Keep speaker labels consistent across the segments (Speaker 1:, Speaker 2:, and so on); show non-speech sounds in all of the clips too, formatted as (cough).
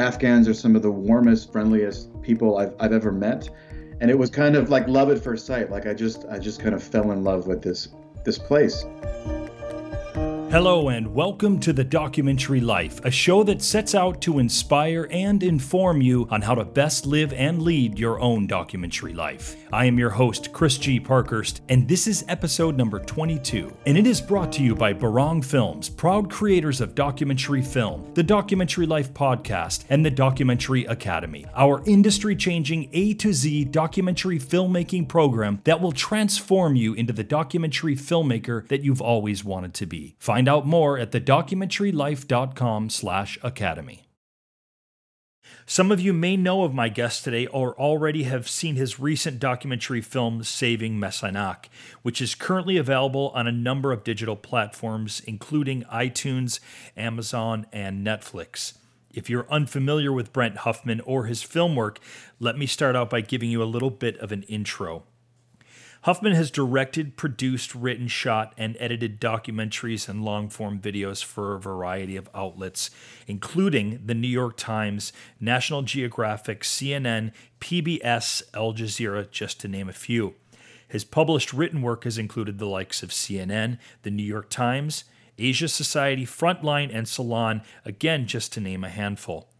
Speaker 1: Afghans are some of the warmest, friendliest people I've, I've ever met. And it was kind of like love at first sight. Like I just I just kind of fell in love with this this place.
Speaker 2: Hello, and welcome to The Documentary Life, a show that sets out to inspire and inform you on how to best live and lead your own documentary life. I am your host, Chris G. Parkhurst, and this is episode number 22. And it is brought to you by Barong Films, proud creators of documentary film, the Documentary Life podcast, and the Documentary Academy, our industry changing A to Z documentary filmmaking program that will transform you into the documentary filmmaker that you've always wanted to be. Find Find out more at thedocumentarylife.com/academy. Some of you may know of my guest today or already have seen his recent documentary film Saving Mes Aynak, which is currently available on a number of digital platforms including iTunes, Amazon, and Netflix. If you're unfamiliar with Brent Huffman or his film work, let me start out by giving you a little bit of an intro. Huffman has directed, produced, written, shot, and edited documentaries and long form videos for a variety of outlets, including the New York Times, National Geographic, CNN, PBS, Al Jazeera, just to name a few. His published written work has included the likes of CNN, the New York Times, Asia Society, Frontline, and Salon, again, just to name a handful.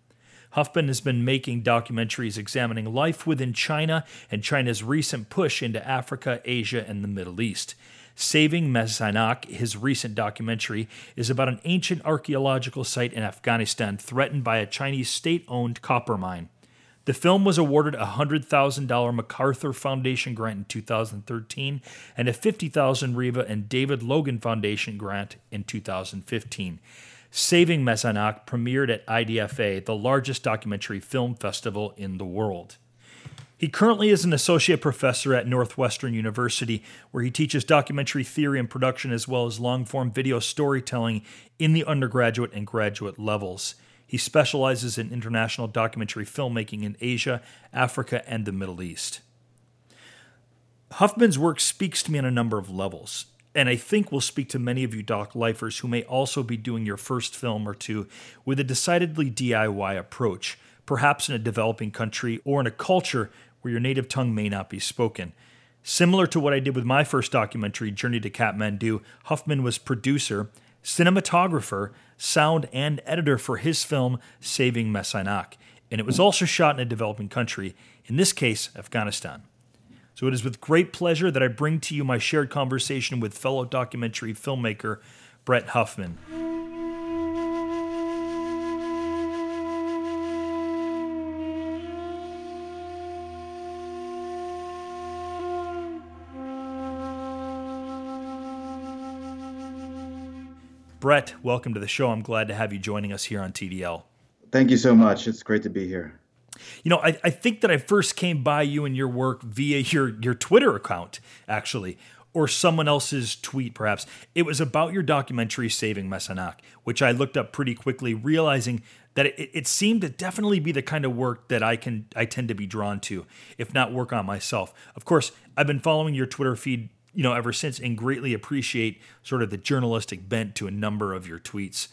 Speaker 2: Huffman has been making documentaries examining life within China and China's recent push into Africa, Asia, and the Middle East. Saving Mes Aynak, his recent documentary, is about an ancient archaeological site in Afghanistan threatened by a Chinese state owned copper mine. The film was awarded a $100,000 MacArthur Foundation grant in 2013 and a $50,000 Reva and David Logan Foundation grant in 2015. Saving Mes Aynak premiered at IDFA, the largest documentary film festival in the world. He currently is an associate professor at Northwestern University, where he teaches documentary theory and production as well as long form video storytelling in the undergraduate and graduate levels. He specializes in international documentary filmmaking in Asia, Africa, and the Middle East. Huffman's work speaks to me on a number of levels and I think will speak to many of you doc lifers who may also be doing your first film or two with a decidedly DIY approach, perhaps in a developing country or in a culture where your native tongue may not be spoken. Similar to what I did with my first documentary, Journey to Kathmandu, Huffman was producer, cinematographer, sound, and editor for his film Saving Mes Aynak, and it was also shot in a developing country, in this case, Afghanistan. So it is with great pleasure that I bring to you my shared conversation with fellow documentary filmmaker Brent Huffman. Brent, welcome to the show. I'm glad to have you joining us here on TDL.
Speaker 1: Thank you so much. It's great to be here.
Speaker 2: You know, I, I think that I first came by you and your work via your your Twitter account, actually, or someone else's tweet, perhaps. It was about your documentary Saving Mes Aynak, which I looked up pretty quickly, realizing that it, it seemed to definitely be the kind of work that I can I tend to be drawn to, if not work on myself. Of course, I've been following your Twitter feed you know ever since and greatly appreciate sort of the journalistic bent to a number of your tweets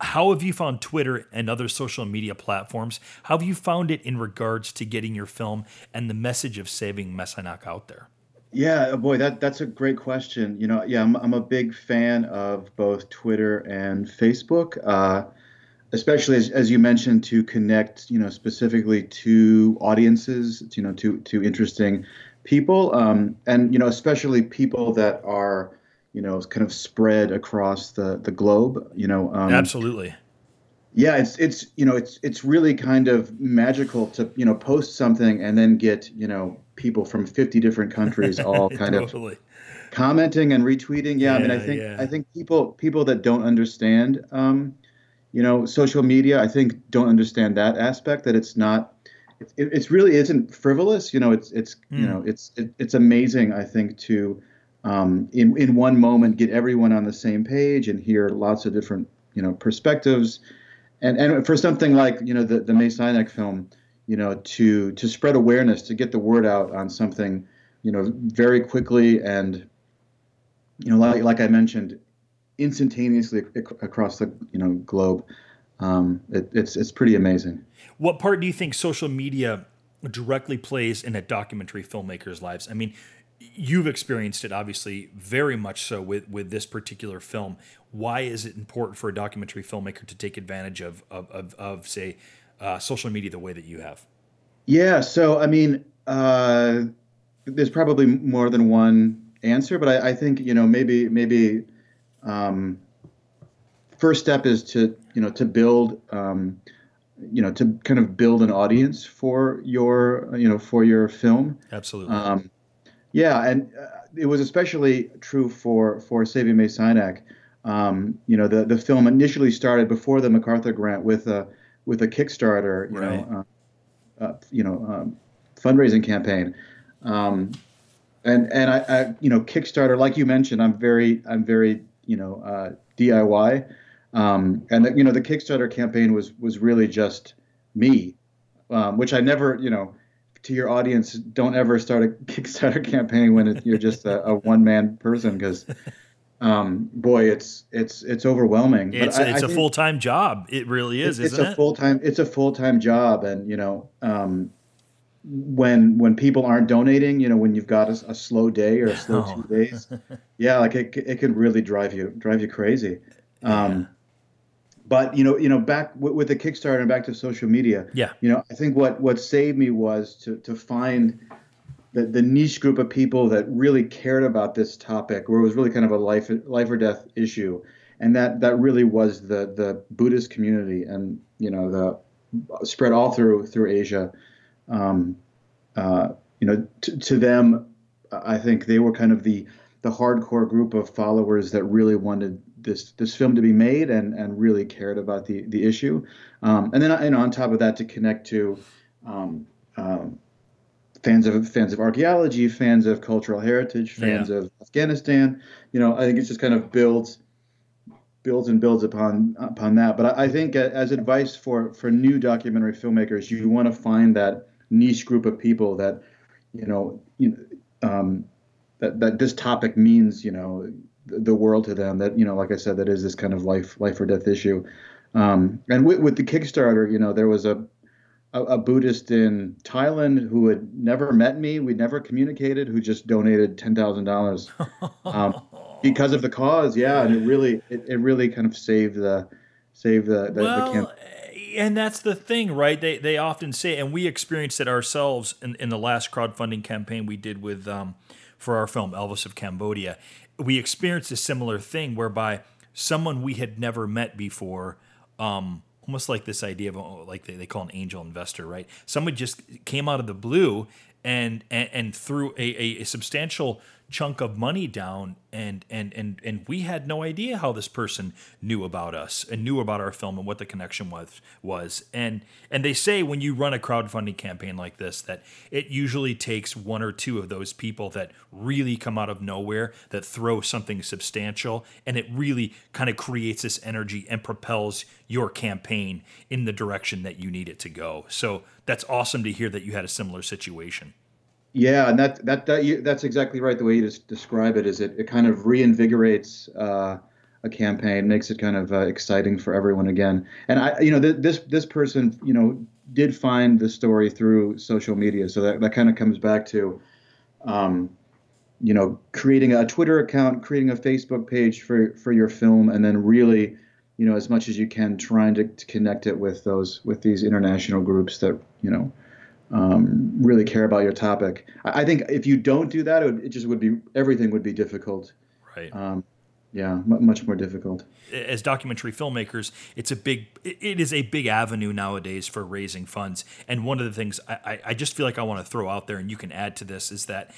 Speaker 2: how have you found Twitter and other social media platforms? How have you found it in regards to getting your film and the message of saving Mes Aynak out there?
Speaker 1: Yeah, boy, that that's a great question. You know, yeah, I'm I'm a big fan of both Twitter and Facebook, uh, especially as, as you mentioned to connect, you know, specifically to audiences, you know, to to interesting people, um, and you know, especially people that are you know, kind of spread across the the globe. You know,
Speaker 2: um, absolutely.
Speaker 1: Yeah, it's it's you know it's it's really kind of magical to you know post something and then get you know people from 50 different countries (laughs) all kind totally. of commenting and retweeting. Yeah, yeah, I mean I think yeah. I think people people that don't understand um, you know social media I think don't understand that aspect that it's not it, it's really isn't frivolous. You know, it's it's mm. you hmm. know it's it, it's amazing I think to um, in in one moment get everyone on the same page and hear lots of different you know perspectives, and and for something like you know the the Mes Aynak film, you know to to spread awareness to get the word out on something you know very quickly and you know like like I mentioned instantaneously across the you know globe. um, it, it's it's pretty amazing.
Speaker 2: What part do you think social media directly plays in a documentary filmmaker's lives? I mean, you've experienced it obviously very much so with with this particular film. Why is it important for a documentary filmmaker to take advantage of of of, of say uh, social media the way that you have?
Speaker 1: Yeah, so I mean, uh, there's probably more than one answer, but I, I think you know maybe maybe um, first step is to you know to build um, you know to kind of build an audience for your you know for your film.
Speaker 2: Absolutely.
Speaker 1: Um, yeah, and uh, it was especially true for for Saving Mes Aynak. Um, you know, the the film initially started before the MacArthur grant with a with a Kickstarter. You right. know, uh, uh, you know, um, fundraising campaign. Um, and and I, I, you know Kickstarter, like you mentioned, I'm very I'm very you know uh, DIY, um, and the, you know the Kickstarter campaign was was really just me, um, which I never you know to your audience don't ever start a (laughs) Kickstarter campaign when it, you're just a, a one man person because um, boy, it's it's it's overwhelming.
Speaker 2: It's, I, it's a full time job. It really is,
Speaker 1: it's,
Speaker 2: isn't
Speaker 1: it's a full time. It's a full time job, and you know, um, when when people aren't donating, you know, when you've got a, a slow day or a slow (laughs) oh. two days, yeah, like it it can really drive you drive you crazy. Um, yeah. But you know, you know, back w- with the Kickstarter and back to social media.
Speaker 2: Yeah.
Speaker 1: You know, I think what what saved me was to to find the, the niche group of people that really cared about this topic, where it was really kind of a life life or death issue, and that that really was the the Buddhist community, and you know the spread all through through Asia um, uh, you know, t- to them, I think they were kind of the the hardcore group of followers that really wanted this this film to be made and and really cared about the the issue. Um, and then and on top of that, to connect to um, um, fans of fans of archaeology, fans of cultural heritage, fans yeah. of Afghanistan. You know, I think it just kind of builds builds and builds upon upon that. But I, I think as advice for for new documentary filmmakers, you want to find that niche group of people that you know you know, um, that that this topic means you know the, world to them that you know like I said that is this kind of life life or death issue um, and with, with the Kickstarter you know there was a, a a Buddhist in Thailand who had never met me we'd never communicated who just donated ten thousand dollars (laughs) um, because of the cause yeah and it really it, it really kind of saved the saved the the,
Speaker 2: well,
Speaker 1: the camp
Speaker 2: and that's the thing, right? They they often say, and we experienced it ourselves in, in the last crowdfunding campaign we did with um, for our film Elvis of Cambodia. We experienced a similar thing whereby someone we had never met before, um, almost like this idea of oh, like they, they call an angel investor, right? Someone just came out of the blue and and, and threw a, a, a substantial chunk of money down and and and and we had no idea how this person knew about us and knew about our film and what the connection was was. And and they say when you run a crowdfunding campaign like this that it usually takes one or two of those people that really come out of nowhere that throw something substantial and it really kind of creates this energy and propels your campaign in the direction that you need it to go. So that's awesome to hear that you had a similar situation
Speaker 1: yeah, and that that, that that's exactly right. The way you just describe it is it, it kind of reinvigorates uh, a campaign, makes it kind of uh, exciting for everyone again. And I, you know, th- this this person, you know, did find the story through social media, so that that kind of comes back to, um, you know, creating a Twitter account, creating a Facebook page for for your film, and then really, you know, as much as you can, trying to, to connect it with those with these international groups that you know um, really care about your topic. I, I, think if you don't do that, it, would, it, just would be everything would be difficult.
Speaker 2: Right.
Speaker 1: Um, yeah, m- much more difficult.
Speaker 2: As documentary filmmakers, it's a big, it is a big avenue nowadays for raising funds. And one of the things I, I just feel like I want to throw out there, and you can add to this, is that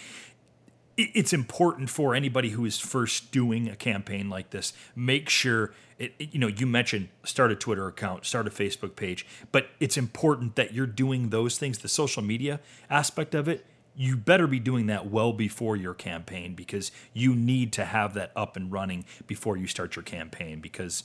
Speaker 2: it's important for anybody who is first doing a campaign like this make sure it, it, you know you mentioned start a twitter account start a facebook page but it's important that you're doing those things the social media aspect of it you better be doing that well before your campaign because you need to have that up and running before you start your campaign because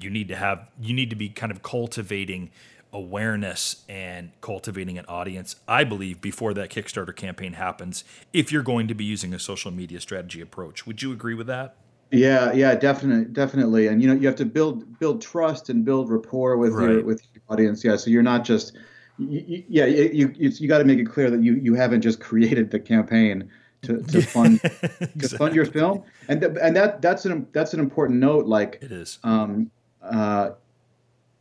Speaker 2: you need to have you need to be kind of cultivating awareness and cultivating an audience, I believe, before that Kickstarter campaign happens, if you're going to be using a social media strategy approach. Would you agree with that?
Speaker 1: Yeah, yeah, definitely, definitely, and you know you have to build build trust and build rapport with right. your with your audience. Yeah, so you're not just, you, yeah, you you, you got to make it clear that you you haven't just created the campaign to, to (laughs) fund exactly. to fund your film, and th- and that that's an that's an important note. Like
Speaker 2: it is.
Speaker 1: Um, uh,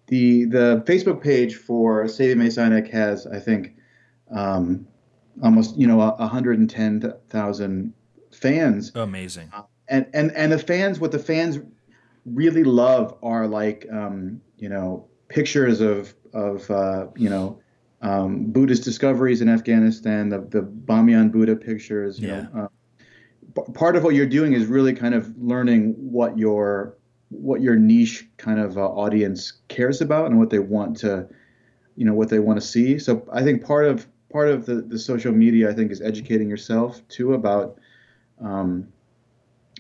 Speaker 1: the the Facebook page for Saving Mes Aynak has, I think, um, almost you know 110,000 fans.
Speaker 2: Amazing. Uh,
Speaker 1: and and and the fans, what the fans really love are like um, you know pictures of of uh, you know um, Buddhist discoveries in Afghanistan, the the Bamyan Buddha pictures. You yeah. know, uh, part of what you're doing is really kind of learning what your what your niche kind of uh, audience cares about and what they want to you know what they want to see so i think part of part of the, the social media i think is educating yourself too about um,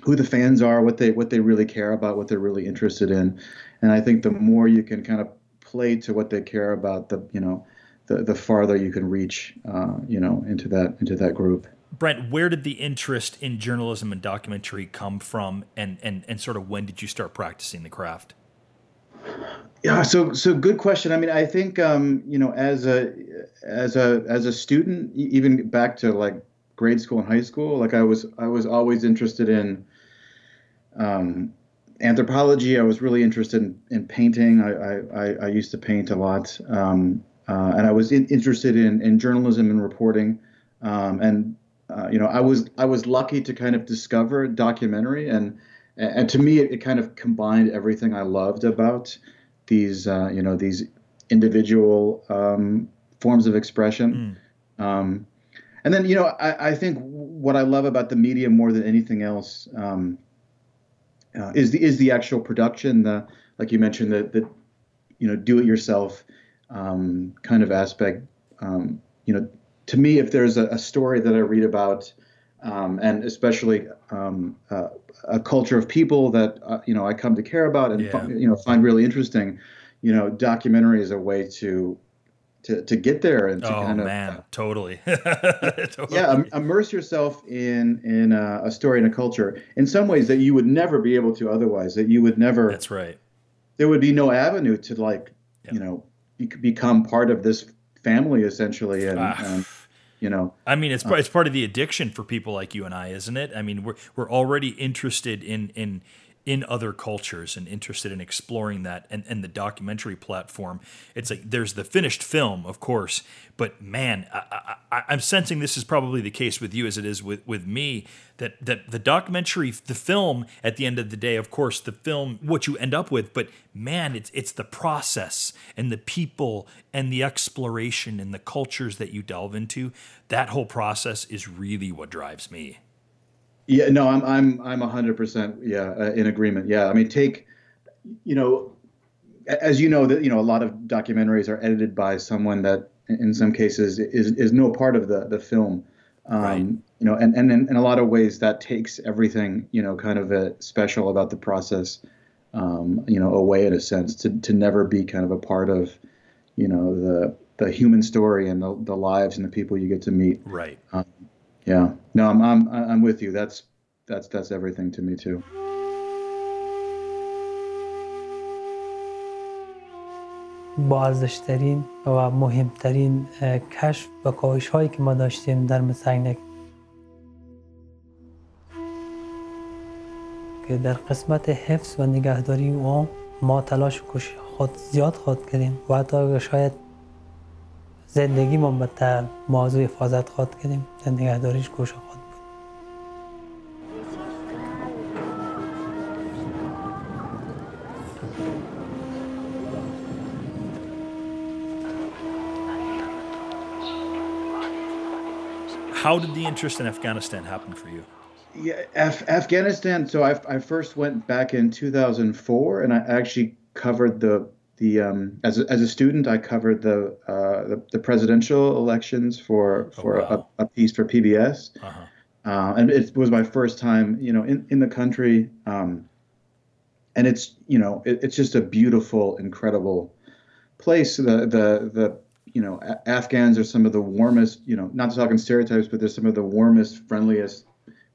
Speaker 1: who the fans are what they what they really care about what they're really interested in and i think the more you can kind of play to what they care about the you know the, the farther you can reach uh, you know into that into that group
Speaker 2: Brent, where did the interest in journalism and documentary come from, and and and sort of when did you start practicing the craft?
Speaker 1: Yeah, so so good question. I mean, I think um, you know, as a as a as a student, even back to like grade school and high school, like I was I was always interested in um, anthropology. I was really interested in, in painting. I, I, I used to paint a lot, um, uh, and I was in, interested in in journalism and reporting. Um, and uh, you know, I was I was lucky to kind of discover documentary, and and to me, it, it kind of combined everything I loved about these uh, you know these individual um, forms of expression. Mm. Um, and then you know, I, I, think what I love about the media more than anything else um, uh, is the is the actual production. The like you mentioned the the you know do it yourself um, kind of aspect. Um, you know to me, if there's a, a story that I read about, um, and especially um, uh, a culture of people that uh, you know I come to care about and yeah. you know find really interesting, you know, documentary is a way to to, to get there and to
Speaker 2: oh,
Speaker 1: kind
Speaker 2: of man, uh, totally. (laughs) totally.
Speaker 1: yeah immerse yourself in in a, a, story and a culture in some ways that you would never be able to otherwise that you would never
Speaker 2: that's right
Speaker 1: there would be no avenue to like yep. you know be, become part of this family essentially, and, ah. and you know.
Speaker 2: I mean, it's uh, it's part of the addiction for people like you and I, isn't it? I mean, we're we're already interested in in in other cultures and interested in exploring that and, and the documentary platform. It's like there's the finished film of course but man I, am sensing this is probably the case with you as it is with, with me that that the documentary the film at the end of the day of course the film what you end up with but man it's it's the process and the people and the exploration and the cultures that you delve into. That whole process is really what drives me
Speaker 1: yeah, no, I'm I'm I'm hundred percent yeah uh, in agreement. Yeah, I mean, take you know, as you know that you know a lot of documentaries are edited by someone that in some cases is is no part of the the film. Um, right. You know, and and in, in, a lot of ways that takes everything you know kind of a special about the process. Um, you know, away in a sense to to never be kind of a part of, you know, the the human story and the the lives and the people you get to meet.
Speaker 2: Right.
Speaker 1: Um, yeah. No, I'm I'm I'm with you. That's that's that's everything to me too.
Speaker 3: با ارزشترین و مهمترین کشف و کاهش هایی که ما داشتیم در مسینک که در قسمت حفظ و نگهداری او ما تلاش خود زیاد خود کردیم و حتی شاید زندگی ما به موضوع حفاظت خواد کردیم در نگهداریش گوش خود بود
Speaker 2: How did the interest in Afghanistan happen for you?
Speaker 1: Yeah, Af- Afghanistan. So I, I first went back in 2004, and I actually covered the the um, as a, as a student, I covered the uh, the, the, presidential elections for oh, for wow. a, a, piece for PBS, uh-huh. uh, and it was my first time, you know, in, in the country. Um, and it's you know it, it's just a beautiful, incredible place. The the the you know a- Afghans are some of the warmest, you know, not to talk in stereotypes, but they're some of the warmest, friendliest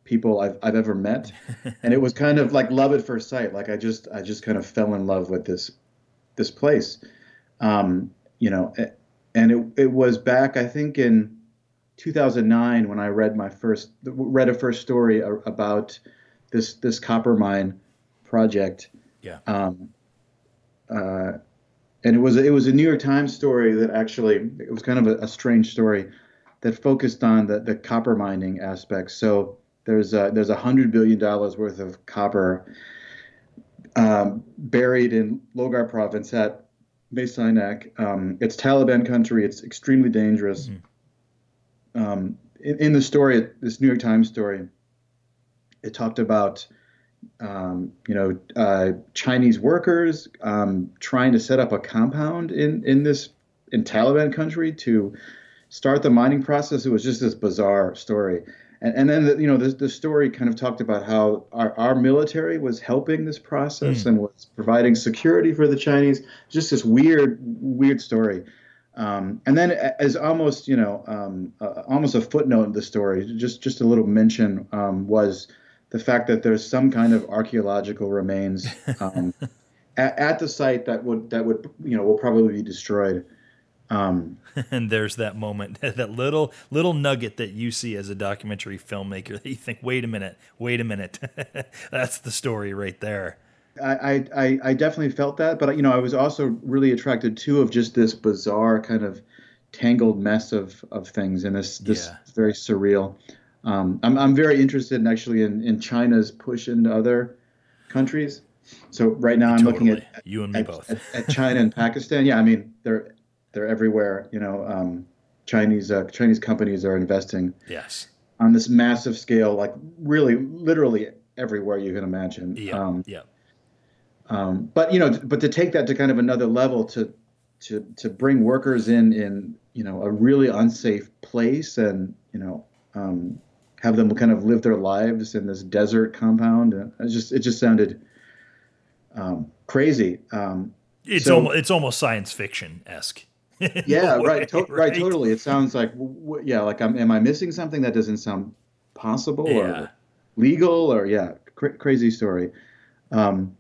Speaker 1: people I've, I've ever met. (laughs) and it was kind of like love at first sight. Like I just, I just kind of fell in love with this, this place. Um, you know, and it, it was back, I think in 2009 when I read my first, read a first story about this, this copper mine project.
Speaker 2: Yeah.
Speaker 1: Um, uh, and it was it was a New York Times story that actually it was kind of a, a strange story that focused on the, the copper mining aspects. So there's a, there's a hundred billion dollars worth of copper um, buried in Logar province at Mes Aynak. Um, it's Taliban country. It's extremely dangerous. Mm-hmm. Um, in, in, the story, this New York Times story, it talked about um, you know uh, Chinese workers um, trying to set up a compound in in this in Taliban country to start the mining process. It was just this bizarre story. And, and then, the, you know, the, the story kind of talked about how our, our military was helping this process mm. and was providing security for the Chinese. Just this weird, weird story. Um, and then, as almost, you know, um, uh, almost a footnote in the story, just just a little mention um, was the fact that there's some kind of archaeological remains (laughs) um, at, at, the site that would that would you know will probably be destroyed. Um, (laughs)
Speaker 2: and there's that moment, (laughs) that little little nugget that you see as a documentary filmmaker that you think, wait a minute, wait a minute, (laughs) that's the story right there.
Speaker 1: I, I I definitely felt that, but you know I was also really attracted too of just this bizarre kind of tangled mess of of things and this this yeah. very surreal. Um, I'm I'm very interested in actually in, in China's push into other countries. So right now I'm totally. looking at
Speaker 2: you and me
Speaker 1: at,
Speaker 2: both
Speaker 1: at, at China and Pakistan. Yeah, I mean they're they're everywhere. You know, um, Chinese uh, Chinese companies are investing.
Speaker 2: Yes.
Speaker 1: On this massive scale, like really, literally everywhere you can imagine.
Speaker 2: Yeah. Um, yeah.
Speaker 1: Um, but you know, but to take that to kind of another level, to to to bring workers in in you know a really unsafe place, and you know um, have them kind of live their lives in this desert compound, and it just it just sounded um, crazy. Um,
Speaker 2: it's so, almost it's almost science fiction esque. (laughs)
Speaker 1: yeah, right, to- right, right, totally. It sounds like w- yeah, like I'm, am I missing something that doesn't sound possible yeah. or legal or yeah, cr- crazy story. Um,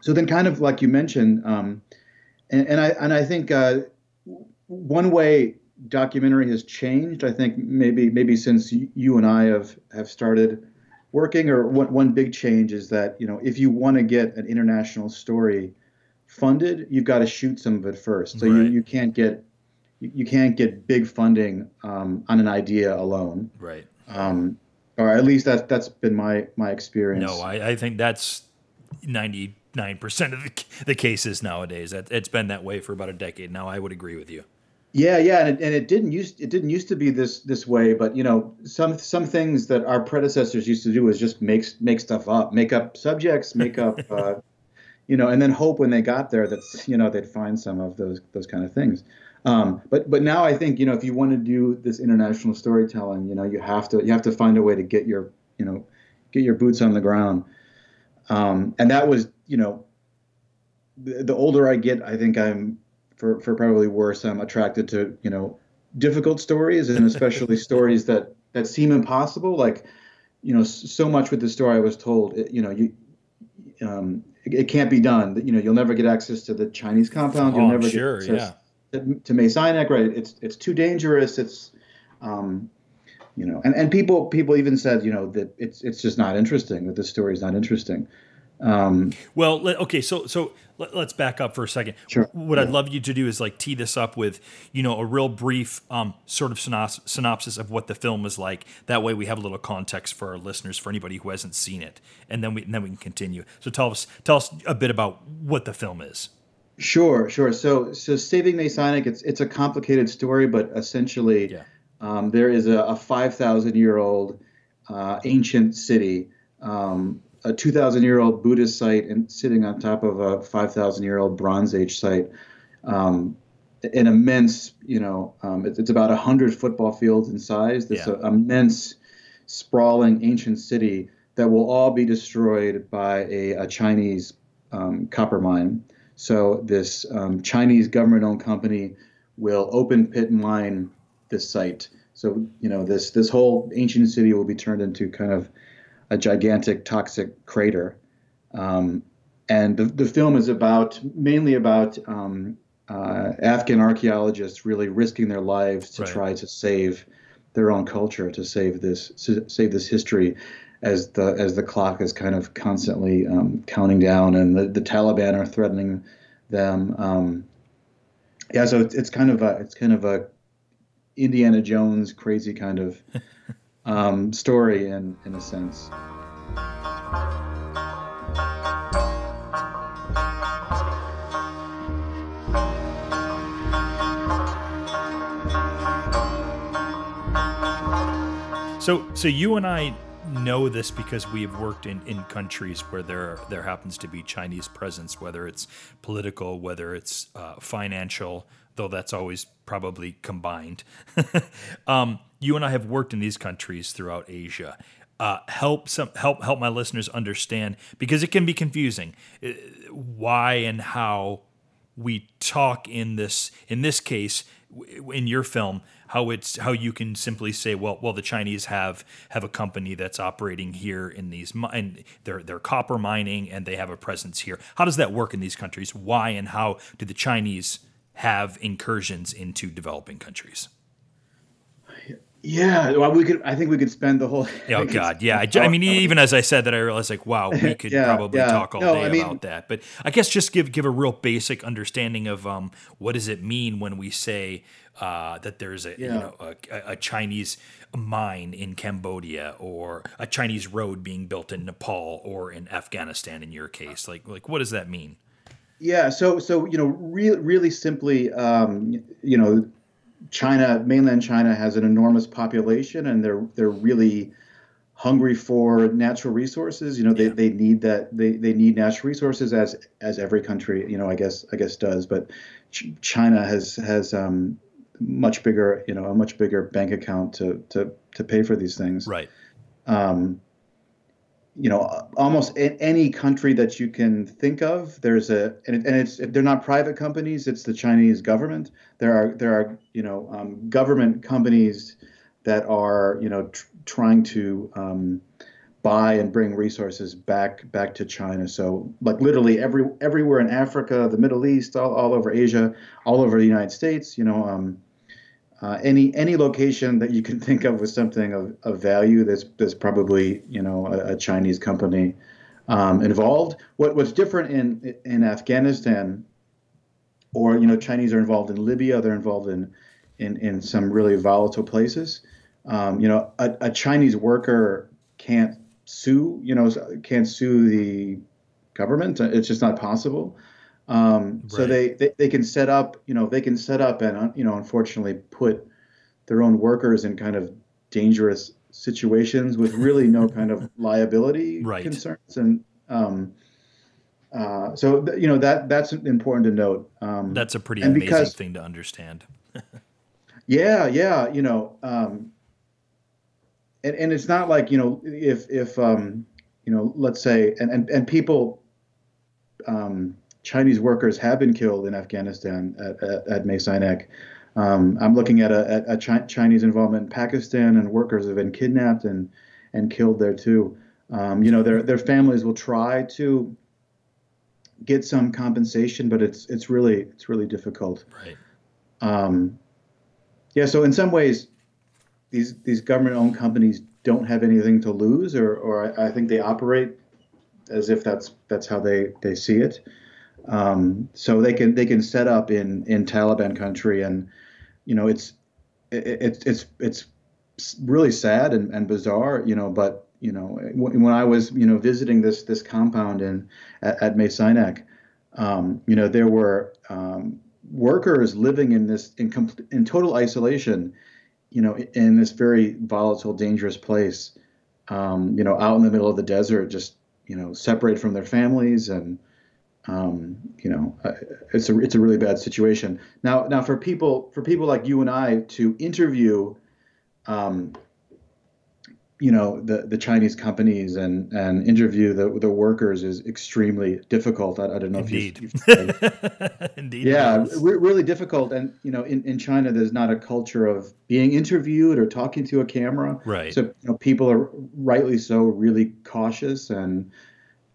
Speaker 1: so then, kind of like you mentioned, um, and, and I and I think uh, one way documentary has changed. I think maybe maybe since you and I have have started working, or one one big change is that you know if you want to get an international story funded, you've got to shoot some of it first. So right. you, you can't get you, you can't get big funding um, on an idea alone.
Speaker 2: Right.
Speaker 1: Um, or at least that's that's been my my experience.
Speaker 2: No, I, I think that's ninety nine percent of the, the cases nowadays. That It's been that way for about a decade now. I would agree with you.
Speaker 1: Yeah, yeah, and it, and it didn't use it didn't used to be this this way, but you know some some things that our predecessors used to do was just make make stuff up, make up subjects, make up (laughs) uh, you know, and then hope when they got there that you know they'd find some of those those kind of things. Um, but but now I think you know if you want to do this international storytelling, you know you have to you have to find a way to get your you know get your boots on the ground. Um, and that was you know the, the older I get, I think I'm for for probably worse. I'm attracted to you know difficult stories and especially (laughs) stories that that seem impossible. Like you know so much with the story I was told. It, you know you um, it, it, can't be done. You know, you'll never get access to the Chinese compound. You'll
Speaker 2: oh,
Speaker 1: never
Speaker 2: sure,
Speaker 1: get
Speaker 2: access
Speaker 1: yeah. to, to Sainak, right? It's it's too dangerous. It's um, you know, and, and people people even said, you know, that it's it's just not interesting. That this story is not interesting.
Speaker 2: Um, well, okay, so so let, us back up for a second.
Speaker 1: Sure.
Speaker 2: What yeah. I'd love you to do is like tee this up with, you know, a real brief um, sort of synopsis of what the film is like. That way, we have a little context for our listeners, for anybody who hasn't seen it, and then we and then we can continue. So tell us tell us a bit about what the film is.
Speaker 1: Sure, sure. So so saving Sainak, it's it's a complicated story, but essentially,
Speaker 2: yeah.
Speaker 1: um, there is a, a five thousand year old uh, ancient city. Um, a 2,000 year old Buddhist site and sitting on top of a 5,000 year old Bronze Age site. Um, an immense, you know, um, it's, it's, about 100 football fields in size. This yeah. immense, sprawling ancient city that will all be destroyed by a, a Chinese um, copper mine. So, this um, Chinese government owned company will open pit and mine this site So you know this this whole ancient city will be turned into kind of a gigantic toxic crater. Um, and the, the film is about mainly about um, uh, Afghan archaeologists really risking their lives to right. try to save their own culture, to save this save this history, as the as the clock is kind of constantly um, counting down, and the, the Taliban are threatening them. Um, yeah, so it's, it's kind of a it's kind of a Indiana Jones crazy kind of (laughs) um, story in in a sense.
Speaker 2: So, so you and I know this because we have worked in, in countries where there there happens to be Chinese presence, whether it's political, whether it's uh, financial, though that's always probably combined. (laughs) um, you and I have worked in these countries throughout Asia. Uh, help some help help my listeners understand because it can be confusing uh, why and how we talk in this in this case in your film how it's how you can simply say well well the Chinese have have a company that's operating here in these and they're they're copper mining and they have a presence here how does that work in these countries why and how do the Chinese have incursions into developing countries
Speaker 1: yeah, well, we could. I think we could spend the whole.
Speaker 2: Oh (laughs) God, yeah. I, I, mean, even as I said that, I realized like, wow, we (laughs) could yeah, probably yeah. talk all no, day I mean, about that. But I guess just give give a real basic understanding of um, what does it mean when we say uh, that there's a yeah. you know a, a, Chinese mine in Cambodia or a Chinese road being built in Nepal or in Afghanistan. In your case, like like what does that mean?
Speaker 1: Yeah, so so you know, really really simply, um, you know China, mainland China, has an enormous population, and they're they're really hungry for natural resources. You know, they, yeah. they need that they, they need natural resources as as every country you know I guess I guess does. But Ch- China has has um, much bigger you know a much bigger bank account to to to pay for these things.
Speaker 2: Right.
Speaker 1: Um, you know, almost any country that you can think of, there's a, and, and it's they're not private companies; it's the Chinese government. There are there are you know um, government companies that are you know tr- trying to um, buy and bring resources back back to China. So like literally every everywhere in Africa, the Middle East, all, all over Asia, all over the United States, you know, um, uh, any any location that you can (laughs) think of with something of, of value, there's there's probably you know a, a Chinese company um, involved. What what's different in in Afghanistan, or you know Chinese are involved in Libya, they're involved in in, in some really volatile places. Um, you know, a, a Chinese worker can't sue, you know, can't sue the government. It's just not possible. Um, right. So they, they, they can set up, you know, they can set up and you know, unfortunately, put their own workers in kind of dangerous situations with really no kind of (laughs) liability
Speaker 2: right.
Speaker 1: concerns. And um, uh, so you know that that's important to note. Um,
Speaker 2: that's a pretty amazing because, thing to understand. (laughs)
Speaker 1: yeah, yeah, you know, um, and and it's not like you know if if um, you know let's say and and and people. Um, Chinese workers have been killed in Afghanistan at, at, at. Um, I'm looking at a, at a Chi- Chinese involvement in Pakistan, and workers have been kidnapped and and killed there too. Um, you know, their their families will try to get some compensation, but it's it's really it's really difficult.
Speaker 2: Right.
Speaker 1: Um, yeah. So in some ways, these these government-owned companies don't have anything to lose, or or I, I think they operate as if that's that's how they they see it. Um, so they can they can set up in in Taliban country, and you know it's it's it's it's really sad and, and bizarre, you know. But you know when I was you know visiting this this compound in at, at Mae um, you know there were um, workers living in this in in total isolation, you know, in this very volatile, dangerous place, um, you know, out in the middle of the desert, just you know, separated from their families and um, you know, uh, it's a it's a really bad situation. Now now for people for people like you and I to interview, um, you know the the Chinese companies and and interview the the workers is extremely difficult. I, I don't know
Speaker 2: Indeed.
Speaker 1: if you. (laughs)
Speaker 2: Indeed.
Speaker 1: Yeah, re- really difficult. And you know, in, in China, there's not a culture of being interviewed or talking to a camera.
Speaker 2: Right.
Speaker 1: So you know, people are rightly so really cautious and,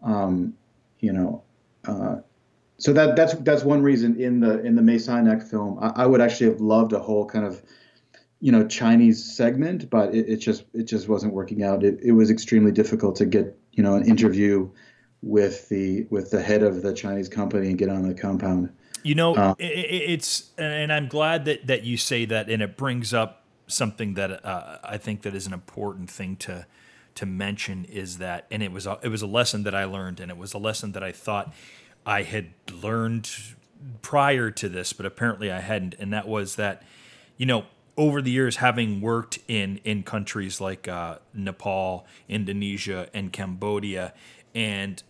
Speaker 1: um, you know, uh, so that that's that's one reason in the in the Mes Aynak film, I, I would actually have loved a whole kind of you know Chinese segment, but it, it just it just wasn't working out. It, it was extremely difficult to get you know an interview with the with the head of the Chinese company and get on the compound.
Speaker 2: You know, uh, it, it's and I'm glad that that you say that, and it brings up something that uh, I think that is an important thing to to mention is that, and it was a, it was a lesson that I learned, and it was a lesson that I thought I had learned prior to this, but apparently I hadn't, and that was that, you know, over the years, having worked in in countries like uh, Nepal, Indonesia, and Cambodia, and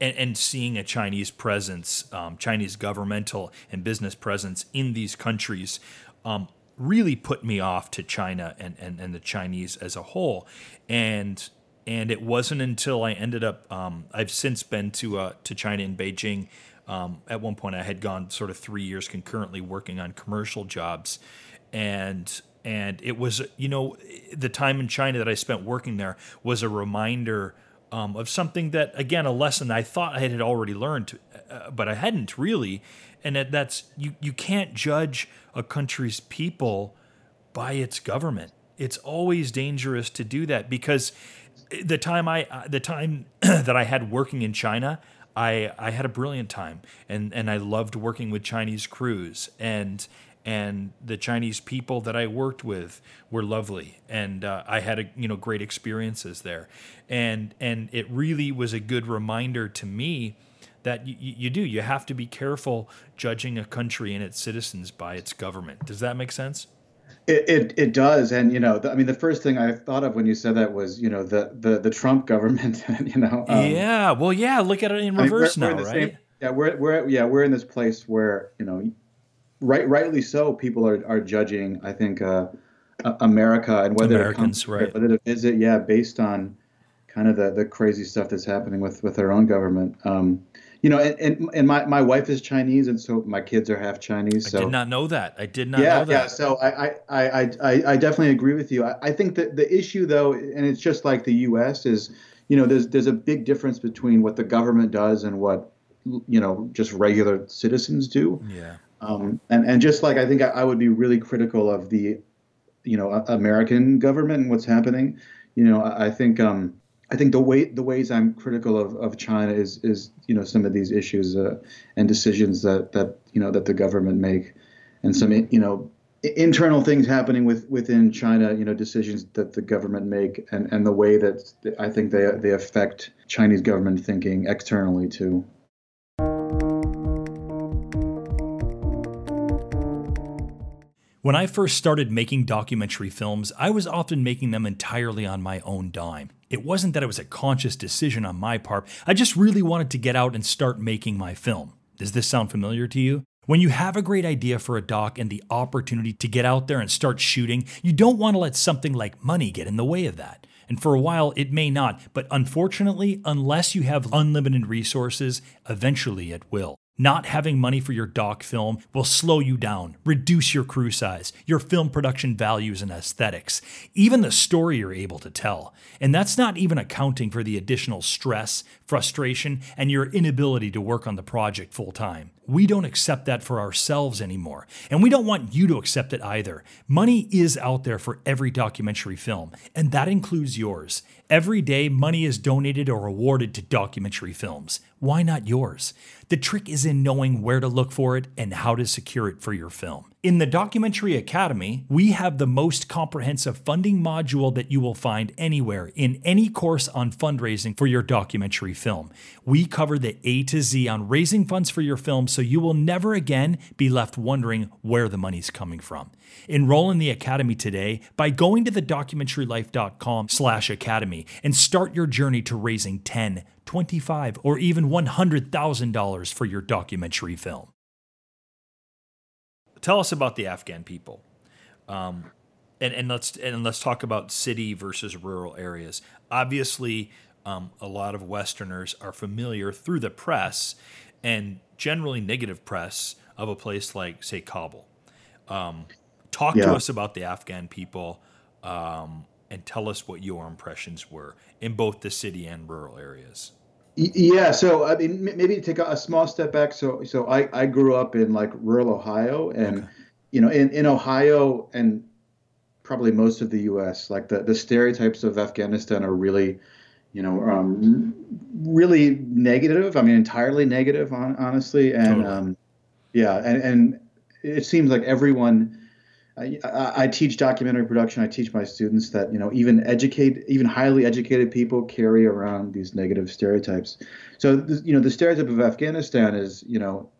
Speaker 2: and, and seeing a Chinese presence, um, Chinese governmental and business presence in these countries, um, really put me off to China and, and, and the Chinese as a whole. And and it wasn't until I ended up, um, I've since been to uh, to China in Beijing. Um, at one point, I had gone sort of three years concurrently working on commercial jobs, and and it was you know the time in China that I spent working there was a reminder um, of something that again a lesson I thought I had already learned, uh, but I hadn't really, and that, that's you you can't judge a country's people by its government. It's always dangerous to do that because the time I uh, the time (clears throat) that I had working in China, I I had a brilliant time and and I loved working with Chinese crews and and the Chinese people that I worked with were lovely, and uh, I had a, you know great experiences there, and and it really was a good reminder to me that you, you do you have to be careful judging a country and its citizens by its government. Does that make sense?
Speaker 1: It, it, it does, and you know, the, I mean, the first thing I thought of when you said that was, you know, the the, the Trump government, (laughs) you know.
Speaker 2: Um, yeah, well, yeah. Look at it in reverse I mean, we're, we're
Speaker 1: now,
Speaker 2: right?
Speaker 1: Same, yeah, we're we're yeah we're in this place where you know right, rightly so, people are, are judging, I think, uh, America and whether
Speaker 2: Americans,
Speaker 1: to come,
Speaker 2: right.
Speaker 1: whether to visit, yeah, based on kind of the, the crazy stuff that's happening with, with our own government. Um, you know, and, and, and, my, my wife is Chinese, and so my kids are half Chinese. So
Speaker 2: I did not know that. I did not
Speaker 1: yeah,
Speaker 2: know that.
Speaker 1: Yeah, so I, I, I, I, I definitely agree with you. I, I think that the issue, though, and it's just like the U.S., is you know, there's there's a big difference between what the government does and what you know just regular citizens do.
Speaker 2: Yeah.
Speaker 1: Um, and and just like I think I, I, would be really critical of the, you know, American government and what's happening. You know, I, I think um, I think the way the ways I'm critical of, of China is is you know some of these issues uh, and decisions that that you know that the government make, and some you know internal things happening with within China. You know, decisions that the government make and and the way that I think they they affect Chinese government thinking externally too.
Speaker 2: When I first started making documentary films, I was often making them entirely on my own dime. It wasn't that it was a conscious decision on my part, I just really wanted to get out and start making my film. Does this sound familiar to you? When you have a great idea for a doc and the opportunity to get out there and start shooting, you don't want to let something like money get in the way of that. And for a while, it may not, but unfortunately, unless you have unlimited resources, eventually it will. Not having money for your doc film will slow you down, reduce your crew size, your film production values and aesthetics, even the story you're able to tell. And that's not even accounting for the additional stress, frustration, and your inability to work on the project full time. We don't accept that for ourselves anymore, and we don't want you to accept it either. Money is out there for every documentary film, and that includes yours. Every day, money is donated or awarded to documentary films. Why not yours? The trick is in knowing where to look for it and how to secure it for your film. In the Documentary Academy, we have the most comprehensive funding module that you will find anywhere in any course on fundraising for your documentary film. We cover the A to Z on raising funds for your film so you will never again be left wondering where the money's coming from. Enroll in the Academy today by going to thedocumentarylife.com slash academy and start your journey to raising 10, 25, or even $100,000 for your documentary film tell us about the Afghan people. Um, and and let's and let's talk about city versus rural areas. Obviously, um, a lot of Westerners are familiar through the press and generally negative press of a place like, say, Kabul. Um, talk yeah. to us about the Afghan people um, and tell us what your impressions were in both the city and rural areas.
Speaker 1: Yeah, so I mean, maybe take a, small step back. So, so I, I grew up in like rural Ohio, and okay. you know, in, in Ohio and probably most of the U.S., like the the stereotypes of Afghanistan are really, you know, um, really negative. I mean, entirely negative, on, honestly, and totally. um, yeah, and and it seems like everyone I, I, teach documentary production. I teach my students that you know even educate, even highly educated people carry around these negative stereotypes. So you know the stereotype of Afghanistan is you know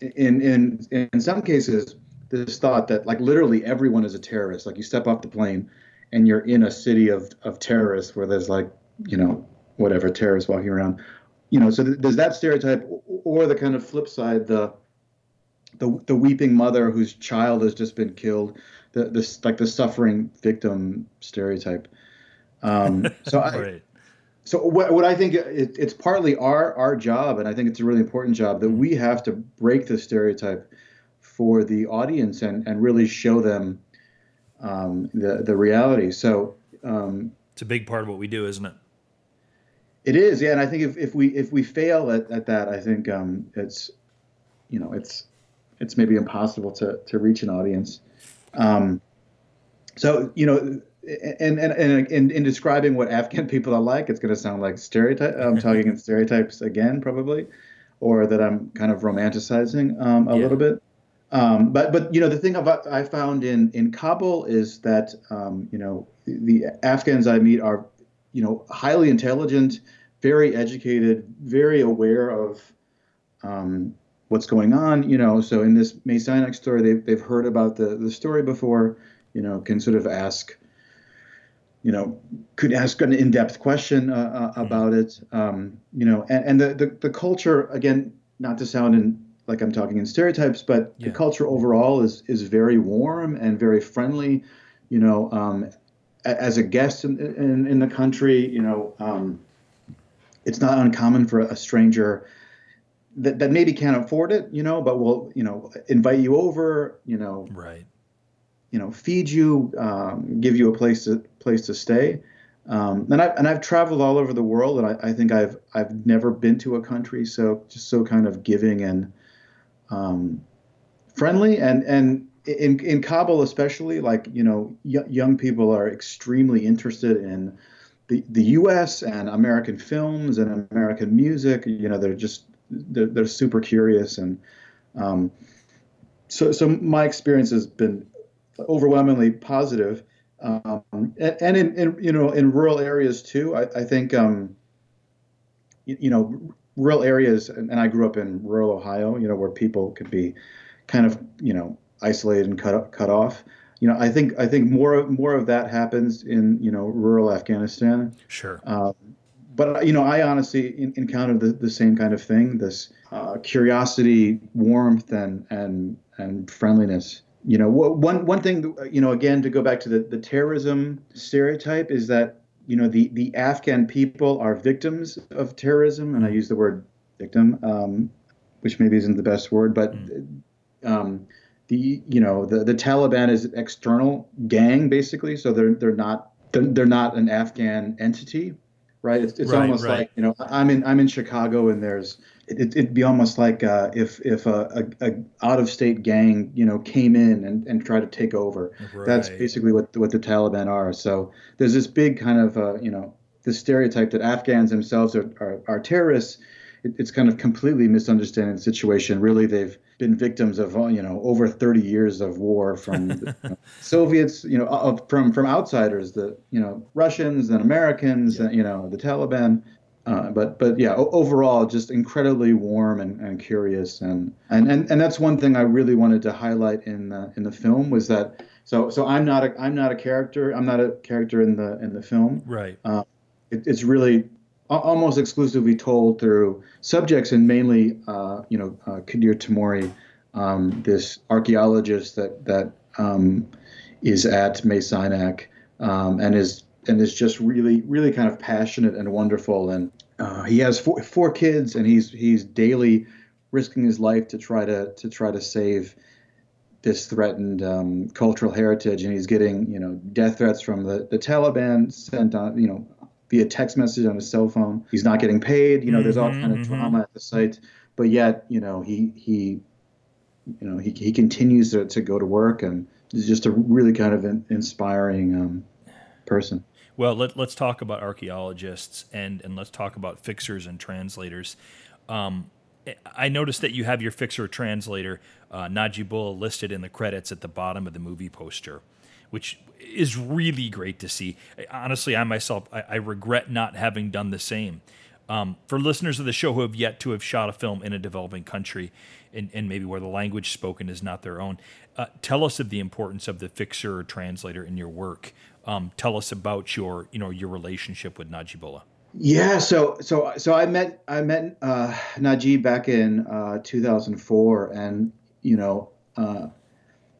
Speaker 1: in in in some cases this thought that like literally everyone is a terrorist. Like you step off the plane and you're in a city of of terrorists where there's like you know whatever terrorists walking around. You know, so th- there's that stereotype, or the kind of flip side, the the the weeping mother whose child has just been killed, the this like the suffering victim stereotype. Um, so (laughs) I. right. So what, what I think it, it's partly our our job, and I think it's a really important job that we have to break the stereotype for the audience and, and really show them um, the the reality. So um,
Speaker 2: it's a big part of what we do, isn't it?
Speaker 1: It is, yeah. And I think if, if we if we fail at, at that, I think um, it's you know it's it's maybe impossible to to reach an audience. Um, so you know, and and, and in, in describing what Afghan (laughs) people are like, it's going to sound like stereotype. I'm (laughs) talking in stereotypes again, probably, or that I'm kind of romanticizing um, a yeah. little bit. Um, but but you know the thing I found in in Kabul is that um, you know the Afghans I meet are you know highly intelligent, very educated, very aware of um, what's going on, you know. So in this Mes Aynak story, they've, they've heard about the, the story before, you know, can sort of ask, you know, could ask an in-depth question uh, uh, mm-hmm. about it, um, you know, and, and the, the, the culture, again, not to sound in, like I'm talking in stereotypes, but yeah. the culture overall is, is very warm and very friendly, you know, um, as a guest in, in, in, the country, you know, um, it's not uncommon for a stranger that, that maybe can't afford it, you know, but will, you know, invite you over, you know,
Speaker 2: right.
Speaker 1: You know, feed you, um, give you a place to place to stay. Um, and I've and I've traveled all over the world, and I, I, think I've I've never been to a country so just so kind of giving and um, friendly, and and in in Kabul especially, like you know, y- young people are extremely interested in the the U.S. and American films and American music. You know, they're just they're, they're super curious and um, so so my experience has been overwhelmingly positive um, and, and in, in, you know in rural areas too I, I think um, you, you, know rural areas and, and, I grew up in rural Ohio you know where people could be kind of you know isolated and cut cut off. You know I think I think more more of that happens in you know rural Afghanistan.
Speaker 2: Sure.
Speaker 1: Um, but you know, I honestly in, encountered the, the same kind of thing: this uh, curiosity, warmth, and and and friendliness. You know, one one thing, you know, again to go back to the, the terrorism stereotype is that you know the the Afghan people are victims of terrorism, and I use the word victim, um, which maybe isn't the best word, but mm. um, the you know the the Taliban is an external gang basically, so they're they're not they're, they're not an Afghan entity right? It's, it's right, almost right. like you know I'm in I'm in Chicago and there's it, would be almost like uh, if if a, a, a, out of state gang you know came in and, and tried to take over. Right. That's basically what what the Taliban are. So there's this big kind of uh, you know the stereotype that Afghans themselves are, are, are terrorists. It, it's kind of completely misunderstanding the situation. Really, they've been victims of you know over 30 years of war from the you know, (laughs) Soviets, you know, of, from from outsiders, the you know Russians and Americans, yeah. and, you know, the Taliban. Uh, but but yeah, overall, just incredibly warm and, and curious, and, and and and that's one thing I really wanted to highlight in the, in the film was that so so I'm not a I'm not a character I'm not a character in the in the film.
Speaker 2: Right.
Speaker 1: Uh, it, it's really almost exclusively told through subjects and mainly, uh, you know, uh, Kadir Temori, um, this archaeologist that that um, is at Mes Aynak um, and is and is just really really kind of passionate and wonderful. And uh, he has four, four kids, and he's he's daily risking his life to try to to try to save this threatened um, cultural heritage, and he's getting you know death threats from the, the Taliban sent on you know via text message on his cell phone. He's not getting paid. You know, mm-hmm, there's all kind of mm-hmm. drama at the site, but yet you know he he you know he he continues to, to go to work and is just a really kind of in, inspiring um, person.
Speaker 2: Well, let, us talk about archaeologists and and let's talk about fixers and translators. Um, I noticed that you have your fixer translator uh, Najibullah listed in the credits at the bottom of the movie poster, which is really great to see. Honestly, I myself I, I regret not having done the same. Um, for listeners of the show who have yet to have shot a film in a developing country, and, and maybe where the language spoken is not their own, uh, tell us of the importance of the fixer or translator in your work. Um, tell us about your you know your relationship with Najibullah.
Speaker 1: Yeah, so so so I met I met uh, Najib back in uh, 2004, and you know uh,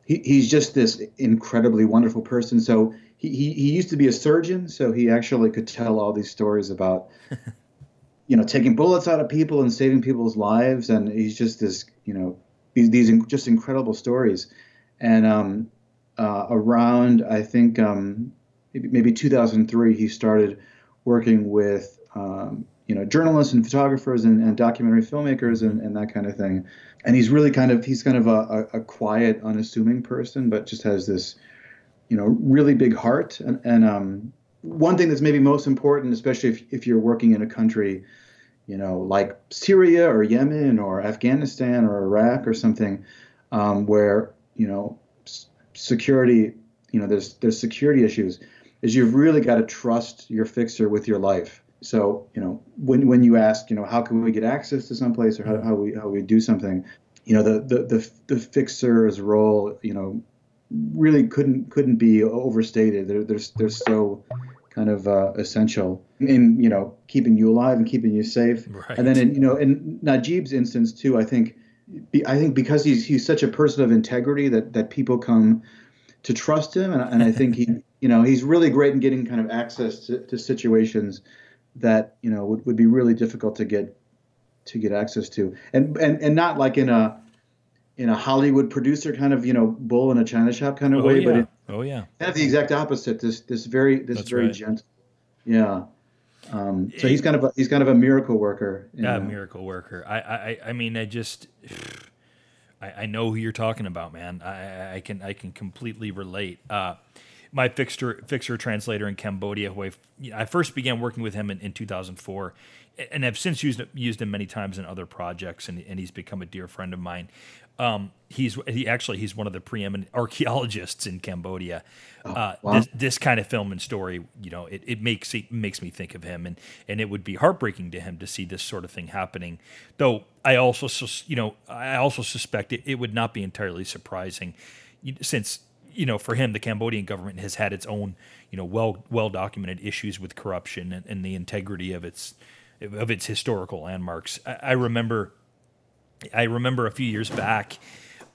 Speaker 1: he, he's just this incredibly wonderful person. So he, he he used to be a surgeon, so he actually could tell all these stories about (laughs) you know taking bullets out of people and saving people's lives, and he's just this you know these these just incredible stories. And um, uh, around I think um, maybe, maybe 2003, he started working with um, you know journalists and photographers and, and documentary filmmakers and, and, that kind of thing. And he's really kind of he's kind of a, a, quiet, unassuming person, but just has this you know really big heart. And, and um, one thing that's maybe most important, especially if, if you're working in a country you know like Syria or Yemen or Afghanistan or Iraq or something um, where you know security you know there's there's security issues is you've really got to trust your fixer with your life. So, you know, when, when you ask, you know, how can we get access to someplace or how, how we how we do something, you know, the, the, the, the fixer's role, you know, really couldn't couldn't be overstated. They're they're, they're so kind of uh, essential in you know keeping you alive and keeping you safe. Right. And then in, you know in Najib's instance too, I think I think because he's he's such a person of integrity that that people come to trust him, and, and I think he (laughs) you know, he's really great in getting kind of access to, to situations that you know would, would be really difficult to get to get access to, and and and not like in a in a Hollywood producer kind of you know bull in a china shop kind of
Speaker 2: oh,
Speaker 1: way,
Speaker 2: yeah.
Speaker 1: but
Speaker 2: it, oh yeah,
Speaker 1: kind of the exact opposite. This this very this That's very right. gentle, yeah. Um, so he's kind of a, he's kind of a miracle worker.
Speaker 2: Yeah, a miracle worker. I, I I mean I just (sighs) I, I know who you're talking about, man. I I can I can completely relate. Uh, my fixer fixer translator in Cambodia, who I, I first began working with him in, in 2004, and have since used used him many times in other projects, and, and he's become a dear friend of mine. Um, he's he actually he's one of the preeminent (laughs) archaeologists in Cambodia. Oh, uh, wow. this, this kind of film and story, you know, it, it makes it makes me think of him, and and it would be heartbreaking to him to see this sort of thing happening. Though I also, you know, I also suspect it, it would not be entirely surprising, since you know, for him, the Cambodian government has had its own, you know, well well documented issues with corruption and, and, the integrity of its of its historical landmarks. I, I remember, I remember a few years back,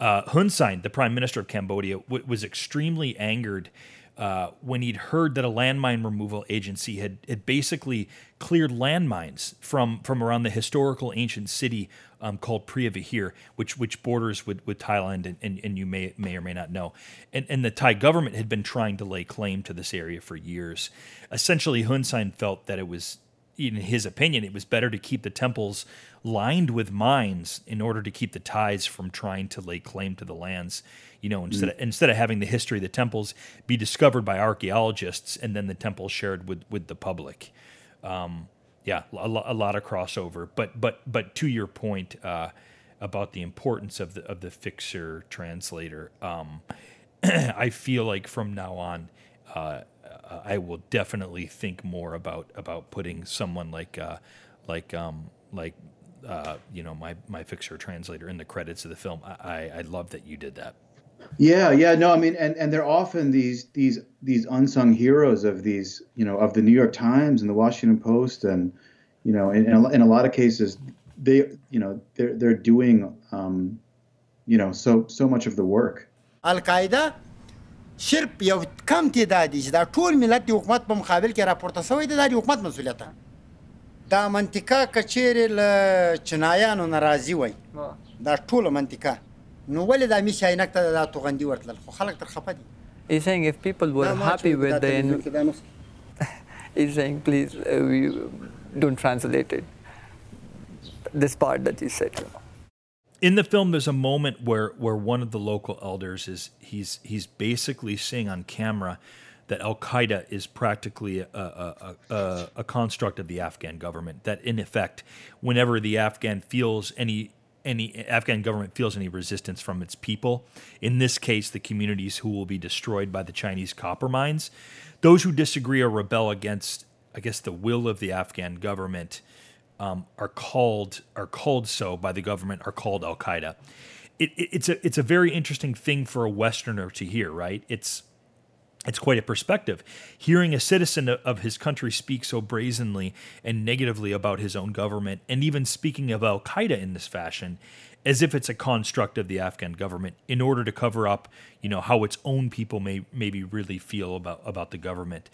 Speaker 2: uh, Hun Sen, the prime minister of Cambodia, w- was extremely angered uh, when he'd heard that a landmine removal agency had, had basically cleared landmines from, from around the historical ancient city um, called Preah Vihear, which which borders with, with Thailand, and, and, and, you may may or may not know. And, and the Thai government had been trying to lay claim to this area for years. Essentially, Hun Sen felt that it was, in his opinion, it was better to keep the temples lined with mines in order to keep the Thais from trying to lay claim to the lands you know, instead mm. of, instead of having the history of the temples be discovered by archaeologists and then the temples shared with with the public. Um, yeah, a, a, lot of crossover. But but but to your point uh, about the importance of the of the fixer translator, um, (clears throat) I feel like from now on. Uh, I will definitely think more about about putting someone like uh, like um, like uh, you know my my fixer translator in the credits of the film. I, I love that you did that.
Speaker 1: Yeah, yeah, no, I mean, and and they're often these these these unsung heroes of these, you know, of the New York Times and the Washington Post, and you know, in, in, a, in a lot of cases, they, you know, they're they're doing, um, you know, so so much of the work.
Speaker 4: Al Qaeda صرف یو کم تعداد دي چې دا ټول ملت د حکومت په مقابل کې راپورته شوی دی دا د حکومت مسولیت ده دا منطقه کچېرې له چنایانو ناراضي وای دا ټوله منطقه نو ولې دا میش عینک ته دا توغندي ورتلل خو خلک تر خفه دي
Speaker 5: He's saying if people were happy with the (laughs) he's saying please uh, we don't translate it this part that you said
Speaker 2: in the film there's a moment where where one of the local elders is he's he's basically saying on camera that Al Qaeda is practically a, a, a, a, construct of the Afghan government. That in effect, whenever the Afghan feels any any Afghan government feels any resistance from its people, in this case, the communities who will be destroyed by the Chinese copper mines, those who disagree or rebel against, I guess, the will of the Afghan government, um, are called are called so by the government are called Al Qaeda. It, it, it's a it's a very interesting thing for a Westerner to hear, right? It's it's quite a perspective. Hearing a citizen of his country speak so brazenly and negatively about his own government, and even speaking of Al Qaeda in this fashion, as if it's a construct of the Afghan government, in order to cover up, you know, how its own people may maybe really feel about about the government.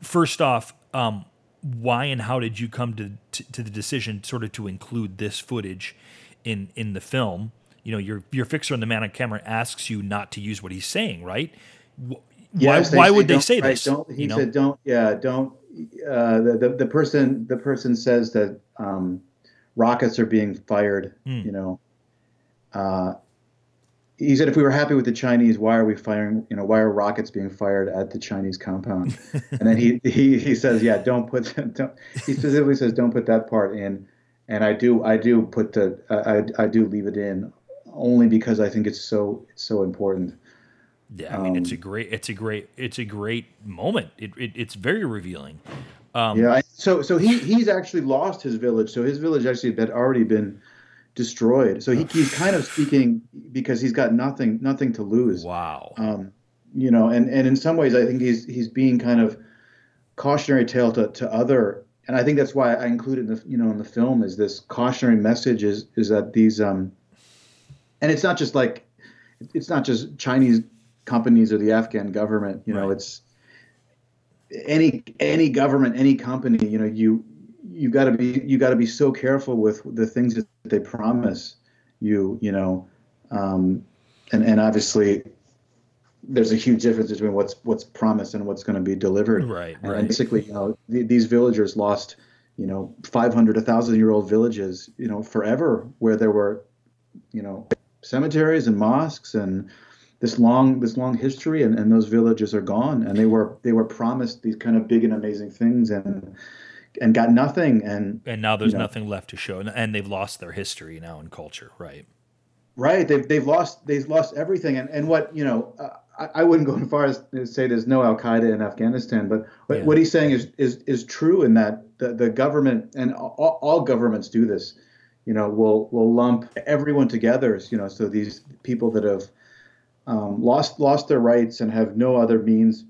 Speaker 2: First off, um, why and how did you come to, to, to the decision, sort of, to include this footage in in the film? You know, your your fixer on the man on camera asks you not to use what he's saying, right?
Speaker 1: Yes,
Speaker 2: why, why would they say
Speaker 1: right,
Speaker 2: this?
Speaker 1: He you know? said, "Don't." Yeah, don't. Uh, the, the the person the person says that um, rockets are being fired. Mm. You know, uh, he said, "If we were happy with the Chinese, why are we firing? You know, why are rockets being fired at the Chinese compound?" (laughs) and then he, he he says, "Yeah, don't put (laughs) don't." He specifically says, "Don't put that part in." And I do I do put the I I do leave it in only because I think it's so it's so important.
Speaker 2: Yeah, I mean, um, it's a um, great, it's a great, it's a great moment. It, it it's very revealing.
Speaker 1: Um, yeah. So so he he's actually lost his village. So his village actually had already been destroyed. So he, he's kind of speaking because he's got nothing nothing to lose.
Speaker 2: Wow.
Speaker 1: Um, you know, and and in some ways, I think he's he's being kind of cautionary tale to, to other and I think that's why I included in the you know in the film is this cautionary message is is that these um and it's not just like it's not just Chinese companies or the Afghan government. You know, right. it's any any government, any company. You know, you you got to be you got to be so careful with the things that they promise you. You know, um, and and obviously there's a huge difference between what's what's promised and what's going to be delivered.
Speaker 2: Right.
Speaker 1: And
Speaker 2: right.
Speaker 1: basically, you know, th- these villagers lost, you know, 500, 1,000 year old villages, you know, forever, where there were, you know, cemeteries and mosques and this long this long history and, and those villages are gone. And they were they were promised these kind of big and amazing things and and got nothing. And
Speaker 2: and now there's you know, nothing left to show. And, and they've lost their history now and culture right?
Speaker 1: Right. They've, they've lost they've lost everything. And, and what you know uh, I, I wouldn't go as (laughs) far as to say there's no al-qaeda in afghanistan but what, yeah. what he's saying is, is is true in that the, the government and all, all governments do this you know will will lump everyone together you know so these people that have um, lost lost their rights and have no other means,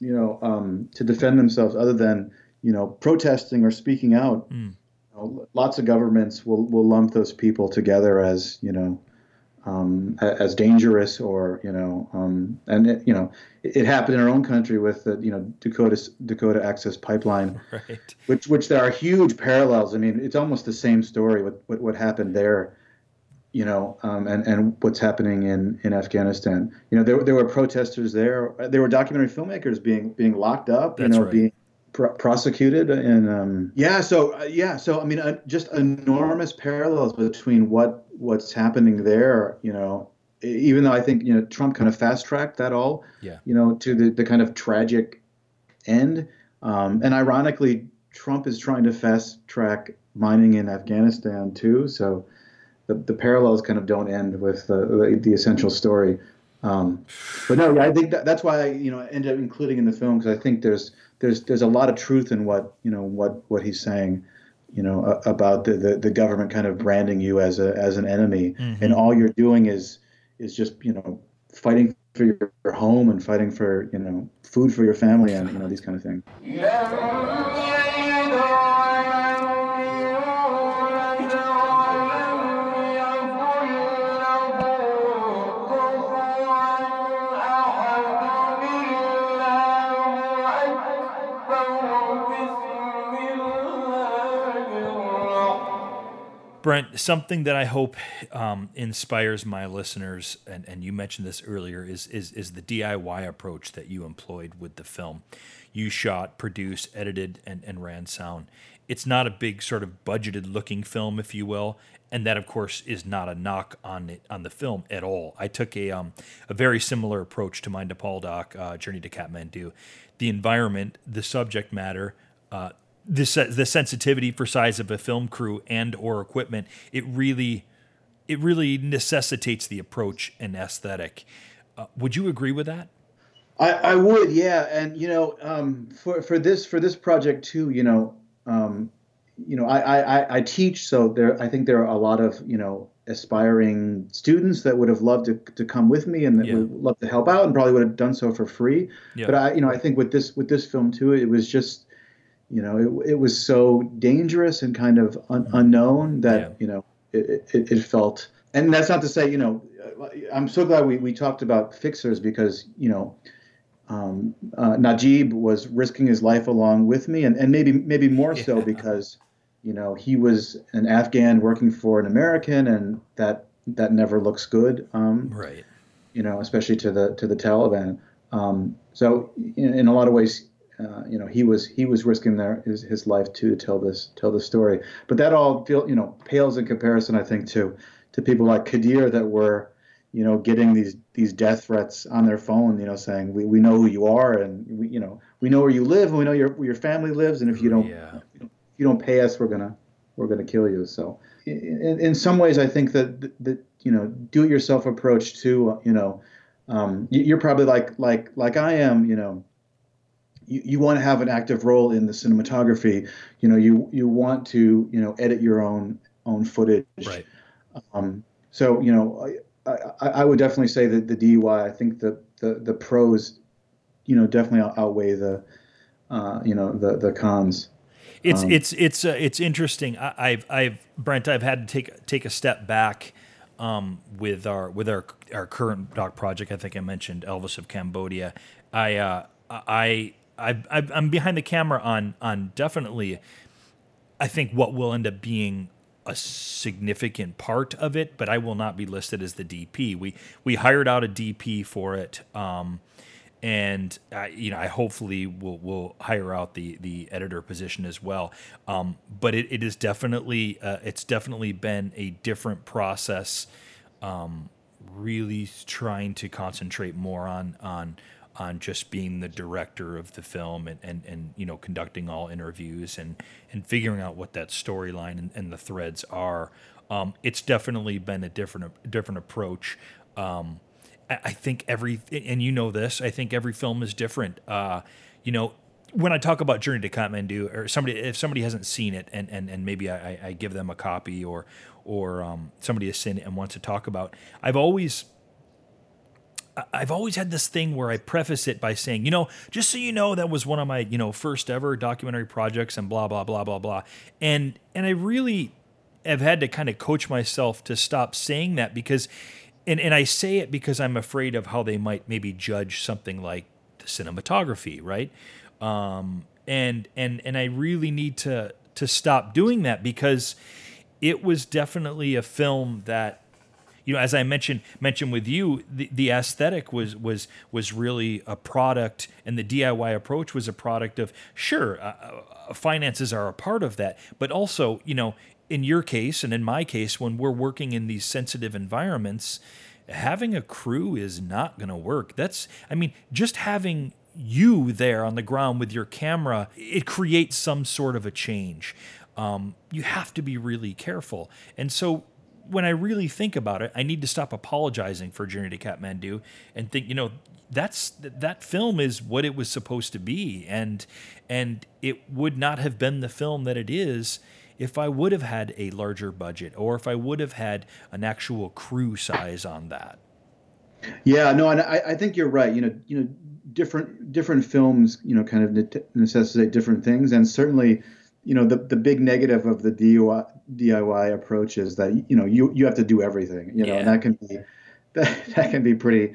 Speaker 1: you know, um, to defend themselves other than you know protesting or speaking out. Mm. You know, lots of governments will will lump those people together as you know. Um, as dangerous, or you know, um, and it, you know, it, it, happened in our own country with the you know Dakota Dakota Access Pipeline, (laughs)
Speaker 2: right.
Speaker 1: which which there are huge parallels. I mean, it's almost the same story. with, what, what happened there, you know, um, and and what's happening in in Afghanistan. You know, there there were protesters there. There were documentary filmmakers being being locked up.
Speaker 2: That's
Speaker 1: you know,
Speaker 2: right.
Speaker 1: being pr- prosecuted. And um, yeah, so uh, yeah, so I mean, uh, just enormous parallels between what what's happening there. You know, even though I think you know Trump kind of fast tracked that all.
Speaker 2: Yeah.
Speaker 1: You know, to the the kind of tragic end. Um, and ironically, Trump is trying to fast track mining in Afghanistan too. So the, the parallels kind of don't end with the, the, the essential story. Um, but no, I think that, that's why I, you know, ended up including in the film because I think there's there's there's a lot of truth in what you know what what he's saying, you know, uh, about the, the, the government kind of branding you as a as an enemy, mm-hmm. and all you're doing is is just you know fighting for your, your home and fighting for you know food for your family and you know these kind of things.
Speaker 2: Brent, something that I hope um, inspires my listeners, and, and you mentioned this earlier, is, is is the DIY approach that you employed with the film. You shot, produced, edited, and, and ran sound. It's not a big sort of budgeted looking film, if you will, and that of course is not a knock on it on the film at all. I took a um, a very similar approach to my Nepal doc, uh, Journey to Kathmandu. The environment, the subject matter, uh, the the sensitivity for size of a film crew and or equipment, it really it really necessitates the approach and aesthetic. Uh, would you agree with that?
Speaker 1: I, I would, yeah. And you know, um, for for this for this project too, you know, um, you know, I, I I teach, so there I think there are a lot of you know aspiring students that would have loved to, to come with me and that yeah. would love to help out and probably would have done so for free. Yeah. But I, you know, I think with this with this film too, it was just you know, it, it was so dangerous and kind of un- mm-hmm. unknown that, yeah. you know, it, it, it, felt, and that's not to say, you know, I'm so glad we, we talked about fixers because, you know, um, uh, Najib was risking his life along with me and, and maybe, maybe more yeah. so because, you know, he was an Afghan working for an American and that, that never looks good. Um,
Speaker 2: right.
Speaker 1: You know, especially to the, to the Taliban. Um, so in, in a lot of ways, uh, you know he was he was risking their his, his life too to tell this tell the story but that all feel you know pales in comparison i think to to people like kadir that were you know getting these these death threats on their phone you know saying we, we know who you are and we you know we know where you live and we know your where your family lives and if you don't yeah. if you don't pay us we're gonna we're gonna kill you so in, in some ways i think that that you know do it yourself approach to you know um, you're probably like like like i am you know you, you want to have an active role in the cinematography. You know, you you want to you know edit your own own footage.
Speaker 2: Right.
Speaker 1: Um, so you know, I, I, I, would definitely say that the DIY. I think the the the pros, you know, definitely outweigh the, uh, you know, the the cons.
Speaker 2: It's um, it's it's uh, it's interesting. I, have I've Brent. I've had to take take a step back um, with our with our our current doc project. I think I mentioned Elvis of Cambodia. I uh, I I, I'm behind the camera on on definitely. I think what will end up being a significant part of it, but I will not be listed as the DP. We we hired out a DP for it, um, and I, you know I hopefully will will hire out the the editor position as well. Um, but it, it is definitely uh, it's definitely been a different process. Um, really trying to concentrate more on on on just being the director of the film and, and, and you know conducting all interviews and and figuring out what that storyline and, and, the threads are. Um, it's definitely been a different different approach. Um, I think every and you know this. I think every film is different. Uh, you know, when I talk about Journey to Kathmandu, or somebody if somebody hasn't seen it, and and, and maybe I, I give them a copy, or or um, somebody has seen it and wants to talk about, I've always I've always had this thing where I preface it by saying, you know, just so you know, that was one of my, you know, first ever documentary projects and blah, blah, blah, blah, blah. And, and I really have had to kind of coach myself to stop saying that because, and, and I say it because I'm afraid of how they might maybe judge something like the cinematography, right? Um, and, and, and I really need to, to stop doing that because it was definitely a film that you know, as I mentioned mentioned with you, the, the aesthetic was was was really a product, and the DIY approach was a product of sure, uh, uh, finances are a part of that, but also you know, in your case and in my case, when we're working in these sensitive environments, having a crew is not going to work. That's I mean, just having you there on the ground with your camera, it creates some sort of a change. Um, you have to be really careful. And so when I really think about it, I need to stop apologizing for Journey to Kathmandu and think, you know, that's that film is what it was supposed to be, and and it would not have been the film that it is if I would have had a larger budget or if I would have had an actual crew size on that.
Speaker 1: Yeah, no, and I, I think you're right. You know, you know, different different films, you know, kind of necessitate different things, and certainly you know the the big negative of the DIY, DIY approach is that you know you you have to do everything you know yeah. and that can be (laughs) that, that can be pretty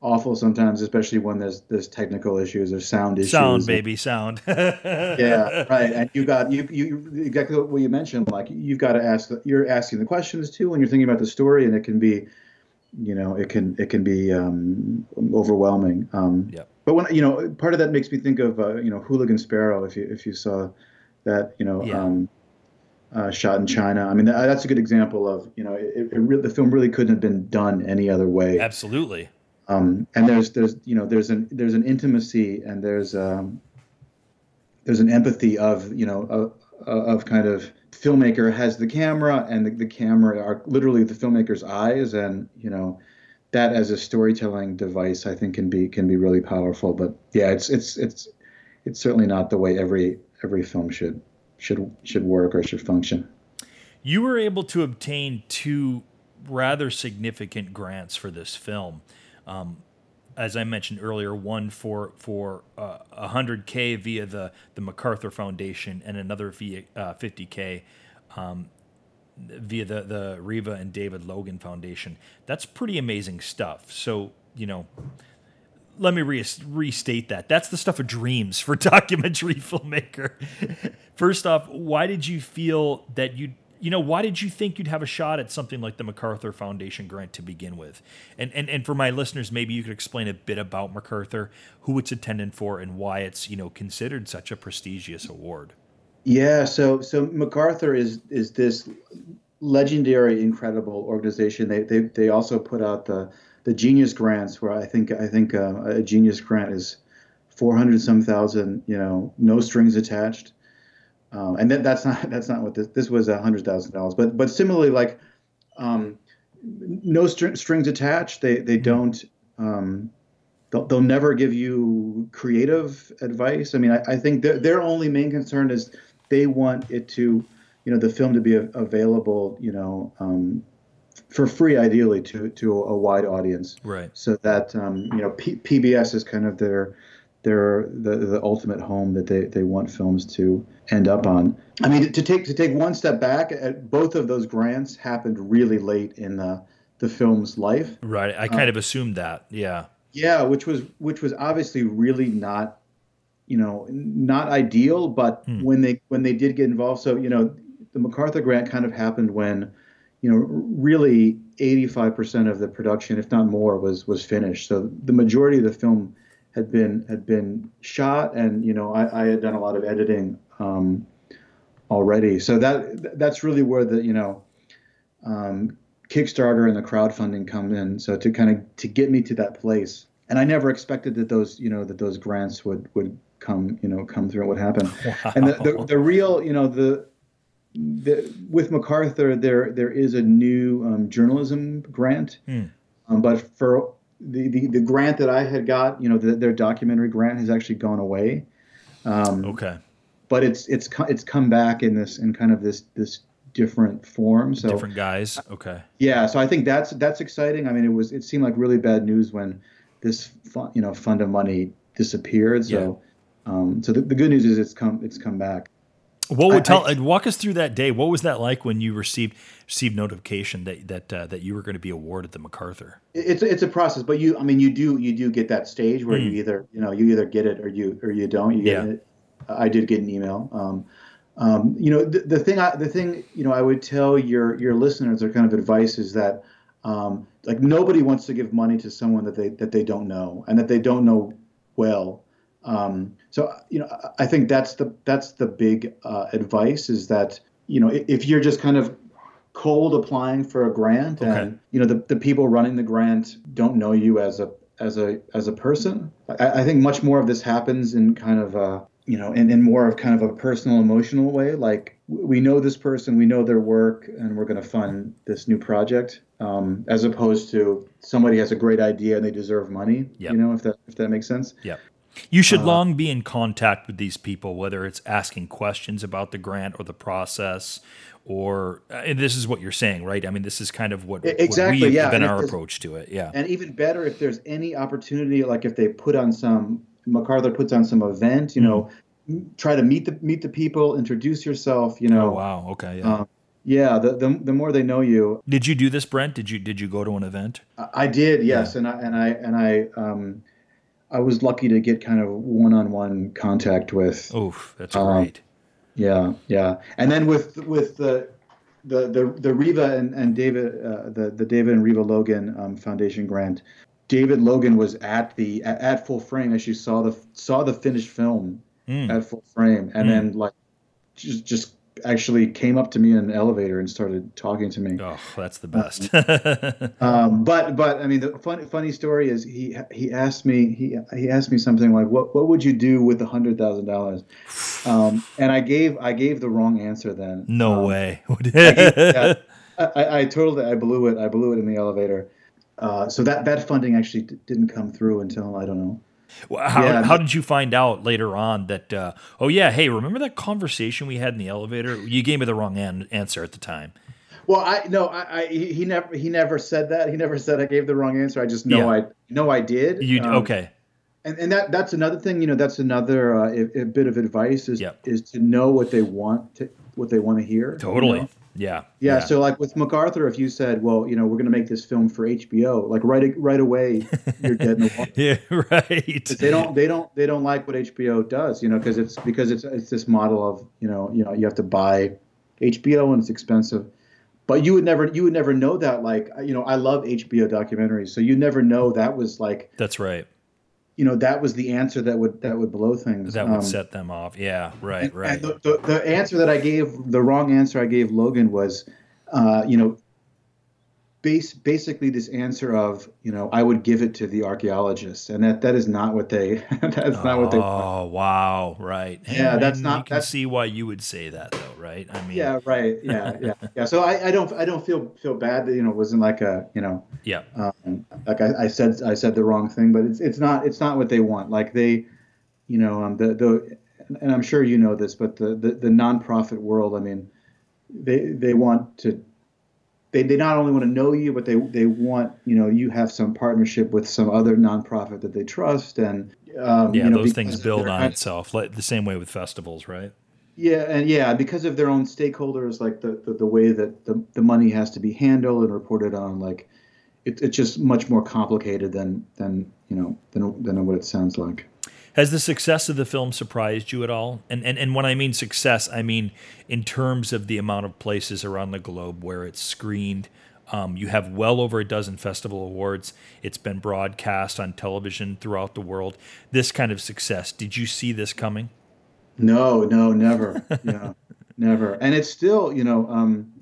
Speaker 1: awful sometimes, especially when there's there's technical issues or sound issues.
Speaker 2: Sound, baby, sound. (laughs)
Speaker 1: yeah, right. And you got you you exactly what you mentioned. Like you've got to ask. You're asking the questions too when you're thinking about the story, and it can be, you know, it can it can be um, overwhelming. Um,
Speaker 2: yeah.
Speaker 1: But when you know, part of that makes me think of uh, you know Hooligan Sparrow. If you if you saw that, you know.
Speaker 2: Yeah.
Speaker 1: Um, uh, shot in China. I mean, that, that's a good example of you know it, it the film really couldn't have been done any other way.
Speaker 2: Absolutely.
Speaker 1: Um, and there's there's you know there's an there's an intimacy and there's um, there's an empathy of you know of, of kind of filmmaker has the camera and the, the camera are literally the filmmaker's eyes and you know that as a storytelling device I think can be can be really powerful. But yeah, it's it's it's it's certainly not the way every every film should should should work or should function.
Speaker 2: You were able to obtain two rather significant grants for this film. Um, as I mentioned earlier, one for for uh, 100k via the the MacArthur Foundation, and another via uh, 50k um, via the the Reva and David Logan Foundation. That's pretty amazing stuff. So you know, let me re- restate that. That's the stuff of dreams for (laughs) documentary filmmaker. First off, why did you feel that you you know why did you think you'd have a shot at something like the MacArthur Foundation grant to begin with? And and and for my listeners, maybe you could explain a bit about MacArthur, who it's intended for, and why it's you know considered such a prestigious award.
Speaker 1: Yeah, so so MacArthur is is this legendary, incredible organization. They they they also put out the the Genius grants, where I think I think uh, a Genius grant is four hundred some thousand, you know, no strings attached. Um, and that, that's not (laughs) that's not what this this was a hundred thousand dollars. But but similarly, like um, no str- strings attached. They they don't. Um, they'll, they'll never give you creative advice. I mean, I, I think their their only main concern is they want it to, you know, the film to be a, available, you know, um, for free, ideally to to a wide audience.
Speaker 2: Right.
Speaker 1: So that um, you know, P- PBS is kind of their their the, the ultimate home that they, they want films to end up on. I mean, to take to take one step back, at both of those grants happened really late in the the film's life.
Speaker 2: Right. I kind um, of assumed that. Yeah.
Speaker 1: Yeah, which was which was obviously really not, you know, not ideal. But hmm. when they when they did get involved, so you know, the MacArthur grant kind of happened when, you know, really 85% of the production, if not more, was was finished. So the majority of the film had been had been shot, and you know I, I had done a lot of editing um, already. So that that's really where the you know um, Kickstarter and the crowdfunding come in. So to kind of to get me to that place, and I never expected that those you know that those grants would would come you know come through what happened. Wow. And the, the, the real you know the the, with MacArthur, there there is a new um, journalism grant, hmm. um, but for the, the, the grant that I had got, you know, the, their documentary grant has actually gone away.
Speaker 2: Um, okay.
Speaker 1: But it's it's it's come back in this in kind of this this different form. So
Speaker 2: different guys. Okay.
Speaker 1: Yeah. So I think that's that's exciting. I mean, it was it seemed like really bad news when this you know fund of money disappeared. So yeah. um, so the, the good news is it's come it's come back.
Speaker 2: What would I, tell? I, walk us through that day. What was that like when you received received notification that that uh, that you were going to be awarded the MacArthur?
Speaker 1: It's it's a process, but you, I mean, you do you do get that stage where mm. you either you know you either get it or you or you don't. You get yeah. it. I did get an email. Um, um, you know, the, the thing I, the thing you know I would tell your your listeners or kind of advice is that um, like nobody wants to give money to someone that they that they don't know and that they don't know well. Um, so you know, I think that's the that's the big uh, advice is that you know if you're just kind of cold applying for a grant okay. and you know the, the people running the grant don't know you as a as a as a person I, I think much more of this happens in kind of a you know in, in more of kind of a personal emotional way like we know this person we know their work and we're going to fund this new project um, as opposed to somebody has a great idea and they deserve money yep. you know if that if that makes sense
Speaker 2: yeah you should uh, long be in contact with these people, whether it's asking questions about the grant or the process, or and this is what you're saying, right? I mean, this is kind of what
Speaker 1: exactly
Speaker 2: what
Speaker 1: yeah.
Speaker 2: been our approach to it, yeah.
Speaker 1: And even better if there's any opportunity, like if they put on some MacArthur puts on some event, you mm. know, try to meet the meet the people, introduce yourself, you know.
Speaker 2: Oh, wow, okay, yeah. Um,
Speaker 1: Yeah, the, the the more they know you.
Speaker 2: Did you do this, Brent? Did you did you go to an event?
Speaker 1: I, I did, yes, yeah. and I and I and I um, I was lucky to get kind of one-on-one contact with.
Speaker 2: Oh, that's um, great.
Speaker 1: Yeah, yeah, and then with with the the the, the Reva and, and David uh, the the David and Reva Logan um, Foundation grant. David Logan was at the at, at, full frame as you saw the saw the finished film mm. at full frame, and mm. then like just just actually came up to me in an elevator and started talking to me.
Speaker 2: Oh, that's the best.
Speaker 1: um, but but I mean, the funny funny story is he he asked me he he asked me something like what what would you do with a hundred thousand dollars, um, and I gave I gave the wrong answer then.
Speaker 2: No um, way. (laughs)
Speaker 1: I, gave, yeah, I, I, totally I blew it I blew it in the elevator. Uh, so that that funding actually d- didn't come through until I don't know
Speaker 2: how, yeah, how did you find out later on that, uh, oh, yeah, hey, remember that conversation we had in the elevator? You gave me the wrong an- answer at the time.
Speaker 1: Well, I no, I, I, he never he never said that. He never said I gave the wrong answer. I just know yeah. I know I did.
Speaker 2: You um, okay?
Speaker 1: And, and that that's another thing. You know, that's another uh, a, a, bit of advice is
Speaker 2: yep.
Speaker 1: is to know what they want to what they want to hear.
Speaker 2: Totally.
Speaker 1: You know?
Speaker 2: Yeah,
Speaker 1: yeah. So like with MacArthur, if you said, well, you know, we're going to make this film for HBO, like right right away, you're dead in the water. (laughs)
Speaker 2: yeah, right.
Speaker 1: They don't they don't they don't like what HBO does, you know, because it's because it's it's this model of you know you know you have to buy HBO and it's expensive. But you would never you would never know that like you know I love HBO documentaries, so you never know that was like
Speaker 2: that's right
Speaker 1: you know that was the answer that would that would blow things.
Speaker 2: That would um, set them off. Yeah, right,
Speaker 1: and,
Speaker 2: right.
Speaker 1: And the, the, the, answer that I gave, the wrong answer I gave Logan was, uh, you know, base basically this answer of you know I would give it to the archaeologists, and that that is not what they (laughs) that's oh, not what they.
Speaker 2: Oh wow! Right.
Speaker 1: Yeah, and, that's not.
Speaker 2: I can see why you would say that, though, right? I mean.
Speaker 1: Yeah. Right. Yeah. Yeah. (laughs) yeah. So I, I don't I don't feel feel bad that you know it wasn't like a you know.
Speaker 2: Yeah.
Speaker 1: Um, like I, I said I said the wrong thing, but it's it's not it's not what they want. Like they, you know, um the the and I'm sure you know this, but the the, the nonprofit world. I mean, they they want to they, they not only want to know you, but they they want you know you have some partnership with some other nonprofit that they trust, and um,
Speaker 2: yeah,
Speaker 1: you know,
Speaker 2: those things build on itself, like the same way with festivals, right?
Speaker 1: Yeah, and yeah, because of their own stakeholders, like the the, the way that the, the money has to be handled and reported on, like it, it's just much more complicated than than you know than than what it sounds like.
Speaker 2: Has the success of the film surprised you at all? And, and and when I mean success, I mean in terms of the amount of places around the globe where it's screened. Um, you have well over a dozen festival awards. It's been broadcast on television throughout the world. This kind of success, did you see this coming?
Speaker 1: No, no, never. (laughs) never. And it's still, you know, um,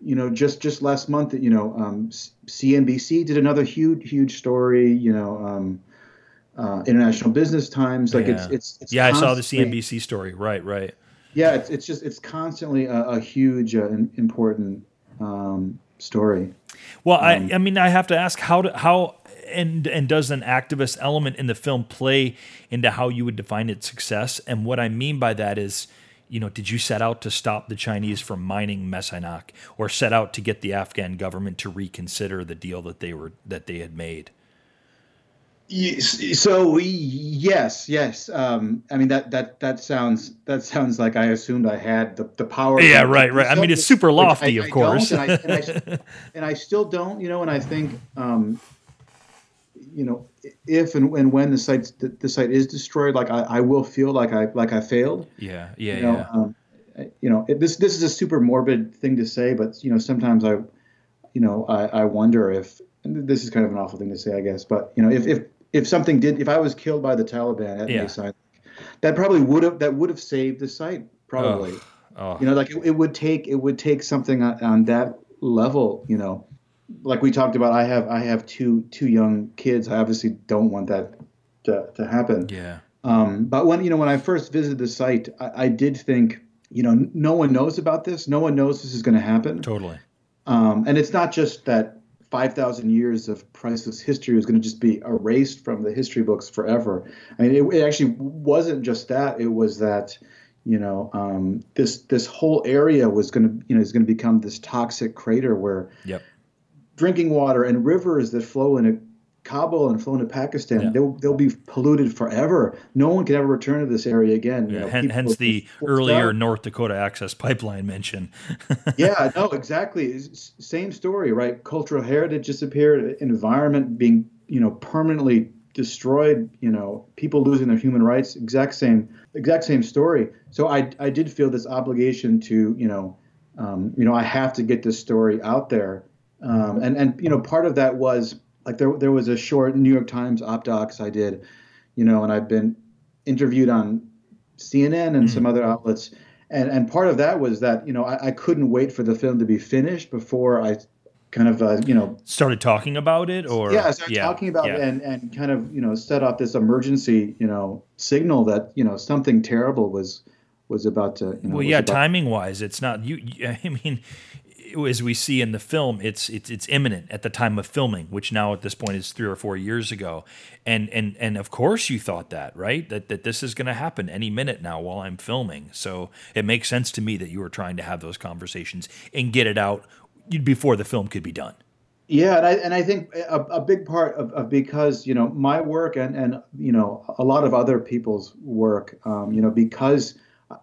Speaker 1: you know, just just last month, you know, um, CNBC did another huge, huge story. You know, um, uh, International Business Times. Like yeah. it's it's, it's
Speaker 2: yeah. I saw the CNBC story. Right, right.
Speaker 1: Yeah, it's it's just it's constantly a, a huge uh, important um, story.
Speaker 2: Well, um, I I mean I have to ask how to, how and and does an activist element in the film play into how you would define its success? And what I mean by that is you know, did you set out to stop the Chinese from mining Mes Aynak or set out to get the Afghan government to reconsider the deal that they were that they had made?
Speaker 1: So yes, yes. Um, I mean that that that sounds that sounds like I assumed I had the, the power.
Speaker 2: Yeah, right, right. I mean it's super lofty, I, of course.
Speaker 1: And I, and, I, (laughs) and, I, still don't, you know. And I think, um, you know, if and, and when the site the, the site is destroyed, like I, I will feel like I like I failed.
Speaker 2: Yeah, yeah,
Speaker 1: you know,
Speaker 2: yeah.
Speaker 1: Um, you know, it, this this is a super morbid thing to say, but you know, sometimes I, you know, I, I wonder if this is kind of an awful thing to say, I guess, but you know, if if if something did, if I was killed by the Taliban at yeah. Mes Aynak, that probably would have that would have saved the site. Probably, oh. Oh. you know, like it, it, would take it would take something on, on, that level. You know, like we talked about. I have I have two two young kids. I obviously don't want that to, to happen.
Speaker 2: Yeah.
Speaker 1: Um, but when you know when I first visited the site, I, I did think you know no one knows about this. No one knows this is going to happen.
Speaker 2: Totally.
Speaker 1: Um, and it's not just that 5,000 years of priceless history was going to just be erased from the history books forever. I mean, it, it actually wasn't just that. It was that, you know, um, this this whole area was going to, you know, is going to become this toxic crater where
Speaker 2: yep.
Speaker 1: drinking water and rivers that flow in it Kabul and flown to Pakistan, yeah. they'll they'll be polluted forever. No one can ever return to this area again.
Speaker 2: Yeah, know, hence the earlier out. North Dakota Access Pipeline mention. (laughs)
Speaker 1: yeah, no, exactly. Same story, right? Cultural heritage disappeared, environment being you know permanently destroyed. You know, people losing their human rights. Exact same, exact same story. So I I did feel this obligation to you know, um, you know, I have to get this story out there. Um, and and you know, part of that was like there there was a short New York Times op docs I did, you know, and I've been interviewed on CNN and mm. some other outlets, and and part of that was that you know I, I couldn't wait for the film to be finished before I kind of uh, you know
Speaker 2: started talking about it or
Speaker 1: yeah I started yeah, talking about yeah. it and and kind of you know set off this emergency you know signal that you know something terrible was was about to you know
Speaker 2: well yeah timing wise it's not you (laughs) I mean as we see in the film, it's it's it's imminent at the time of filming, which now at this point is three or four years ago, and and and of course you thought that, right? That that this is going to happen any minute now while I'm filming. So it makes sense to me that you were trying to have those conversations and get it out before the film could be done.
Speaker 1: Yeah, and I and I think a, a big part of, of, because you know my work and and you know a lot of other people's work, um, you know, because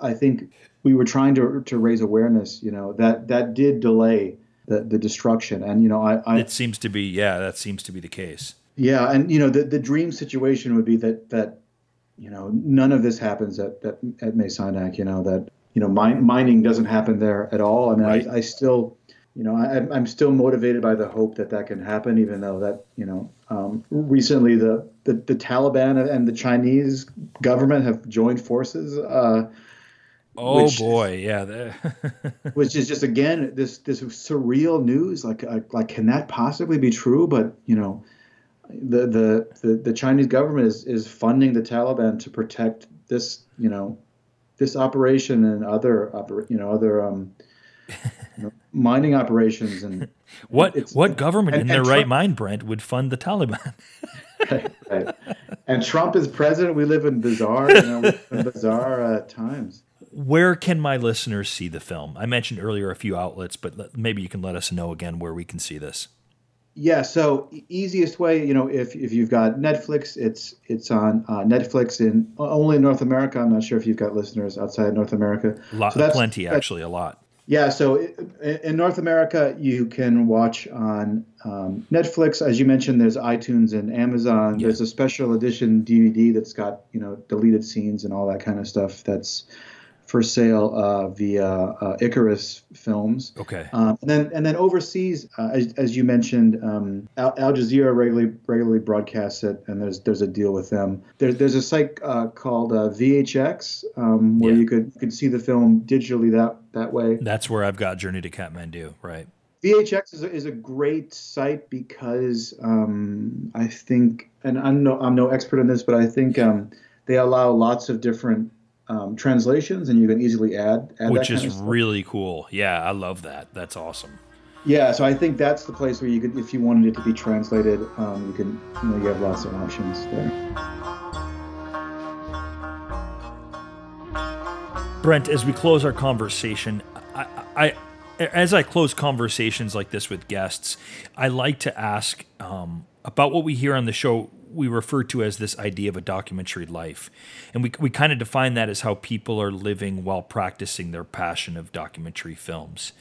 Speaker 1: I think we were trying to to raise awareness. You know that that did delay the, the destruction, and you know I, I
Speaker 2: it seems to be yeah that seems to be the case.
Speaker 1: Yeah, and you know the the dream situation would be that that you know none of this happens at at, at Mes Aynak. You know that you know mine, mining doesn't happen there at all. I mean right. I, I still you know I, I'm still motivated by the hope that that can happen, even though that you know um, recently the, the the Taliban and the Chinese government have joined forces. Uh,
Speaker 2: Oh which, boy, yeah. (laughs)
Speaker 1: which is just again this this surreal news. Like, like like can that possibly be true? But you know, the the the, the Chinese government is is funding the Taliban to protect this you know this operation and other you know other um you know, (laughs) mining operations and
Speaker 2: what what government and, in their right mind, Brent, would fund the Taliban? (laughs)
Speaker 1: right, right. And Trump is president. We live in bizarre, you know, bizarre uh, times
Speaker 2: where can my listeners see the film? I mentioned earlier a few outlets, but maybe you can let us know again where we can see this.
Speaker 1: Yeah, so easiest way, you know, if, if you've got Netflix, it's it's on uh, Netflix in only in North America. I'm not sure if you've got listeners outside North America.
Speaker 2: Lot, so that's, plenty, actually, a lot.
Speaker 1: Yeah, so in North America, you can watch on um, Netflix. As you mentioned, there's iTunes and Amazon. Yeah. There's a special edition DVD that's got you know deleted scenes and all that kind of stuff. That's for sale uh, via uh, Icarus Films.
Speaker 2: Okay.
Speaker 1: Um, and then and then overseas, uh, as, as, you mentioned, um, Al, Al, Jazeera regularly regularly broadcasts it, and there's there's a deal with them. There's there's a site uh, called uh, VHX um, where yeah. you could you could see the film digitally that that way.
Speaker 2: That's where I've got Journey to Kathmandu, right?
Speaker 1: VHX is a, is a great site because um, I think, and I'm no I'm no expert on this, but I think um, they allow lots of different um, translations, and you can easily add, add
Speaker 2: which is really cool. Yeah, I love that. That's awesome.
Speaker 1: Yeah, so I think that's the place where you could, if you wanted it to be translated, um, you can, you know, you have lots of options there.
Speaker 2: Brent, as we close our conversation, I, I as I close conversations like this with guests, I like to ask um, about what we hear on the show we refer to as this idea of a documentary life. And we, we kind of define that as how people are living while practicing their passion of documentary films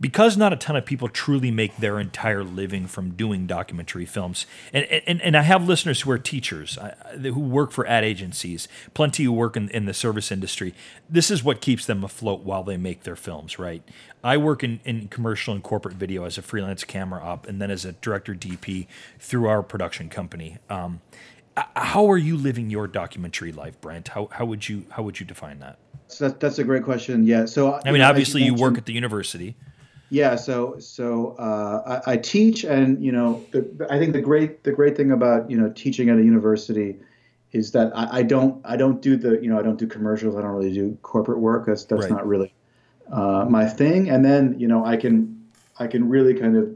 Speaker 2: because not a ton of people truly make their entire living from doing documentary films, and and, and I have listeners who are teachers, who work for ad agencies, plenty who work in, in the service industry. This is what keeps them afloat while they make their films, right? I work in, in commercial and corporate video as a freelance camera op, and then as a director DP through our production company. Um, how are you living your documentary life, Brent? How, how would you how would you define that?
Speaker 1: So that, that's a great question. Yeah. So
Speaker 2: I mean, obviously, you work at the university.
Speaker 1: Yeah, so so uh, I, I, teach, and you know, the, I think the great the great thing about you know teaching at a university is that I, I, don't I don't do the you know I don't do commercials. I don't really do corporate work. That's that's right. not really uh, my thing. And then you know I can I can really kind of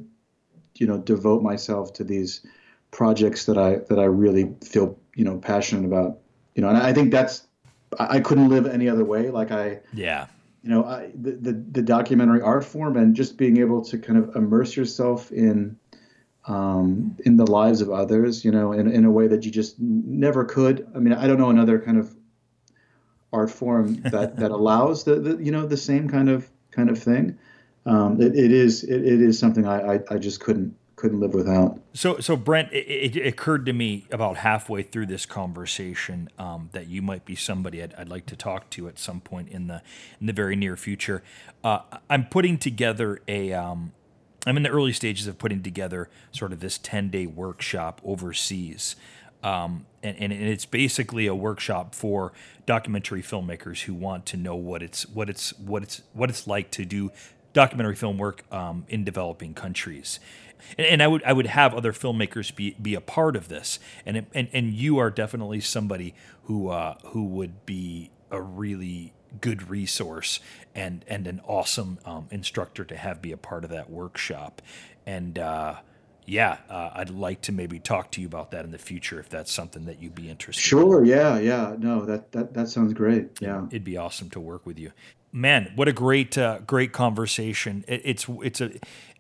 Speaker 1: you know devote myself to these projects that I that I really feel you know passionate about. You know, and I think that's I, I couldn't live any other way. Like I
Speaker 2: yeah
Speaker 1: you know I, the, the, the documentary art form and just being able to kind of immerse yourself in um, in the lives of others, you know, in, in a way that you just never could. I mean, I don't know another kind of art form (laughs) that, that allows the, the, you know, the same kind of kind of thing. Um, it, it is it, it is something I, I, I just couldn't couldn't live without.
Speaker 2: So, so Brent, it, it, occurred to me about halfway through this conversation um, that you might be somebody I'd, I'd, like to talk to at some point in the in the very near future. Uh, I'm putting together a. am um, in the early stages of putting together sort of this 10 day workshop overseas. Um, and, and, it's basically a workshop for documentary filmmakers who want to know what it's what it's what it's what it's like to do documentary film work um, in developing countries and, and, I would I would have other filmmakers be be a part of this, and it, and and you are definitely somebody who uh, who would be a really good resource and and an awesome um, instructor to have be a part of that workshop, and. Uh, yeah, uh, I'd like to maybe talk to you about that in the future if that's something that you'd be interested.
Speaker 1: Sure.
Speaker 2: In.
Speaker 1: Yeah. Yeah. No, that that that sounds great. Yeah.
Speaker 2: It'd be awesome to work with you, man. What a great uh, great conversation. It, it's it's a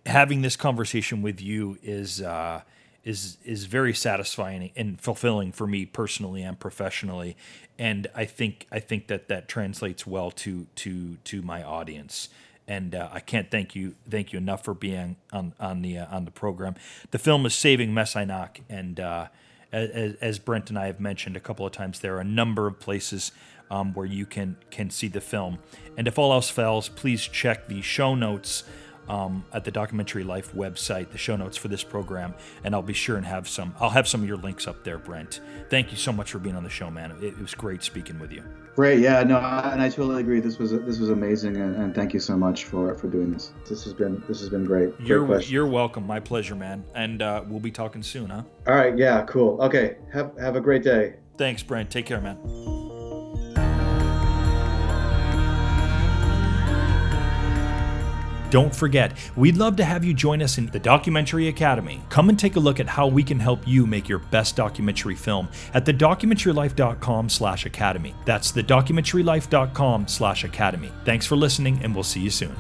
Speaker 2: having this conversation with you is uh, is is very satisfying and fulfilling for me personally and professionally, and I think I think that that translates well to to to my audience. And uh, I can't thank you thank you enough for being on on the uh, on the program. The film is Saving Mes Aynak, and uh, as, as Brent and I have mentioned a couple of times, there are a number of places um, where you can can see the film. And if all else fails, please check the show notes um, at the Documentary Life website, the show notes for this program, and I'll be sure and have some. I'll have some of your links up there, Brent. Thank you so much for being on the show, man. It, it was great speaking with you.
Speaker 1: Great, yeah, no, I, and I totally agree. This was this was amazing, and, and, thank you so much for for doing this. This has been this has been great.
Speaker 2: You're
Speaker 1: great
Speaker 2: you're welcome. My pleasure, man. And uh, we'll be talking soon, huh?
Speaker 1: All right, yeah, cool. Okay, have have a great day.
Speaker 2: Thanks, Brent. Take care, man. Don't forget, we'd love to have you join us in the Documentary Academy. Come and take a look at how we can help you make your best documentary film at thedocumentarylife.com slash academy. That's thedocumentarylife.com slash academy. Thanks for listening, and we'll see you soon.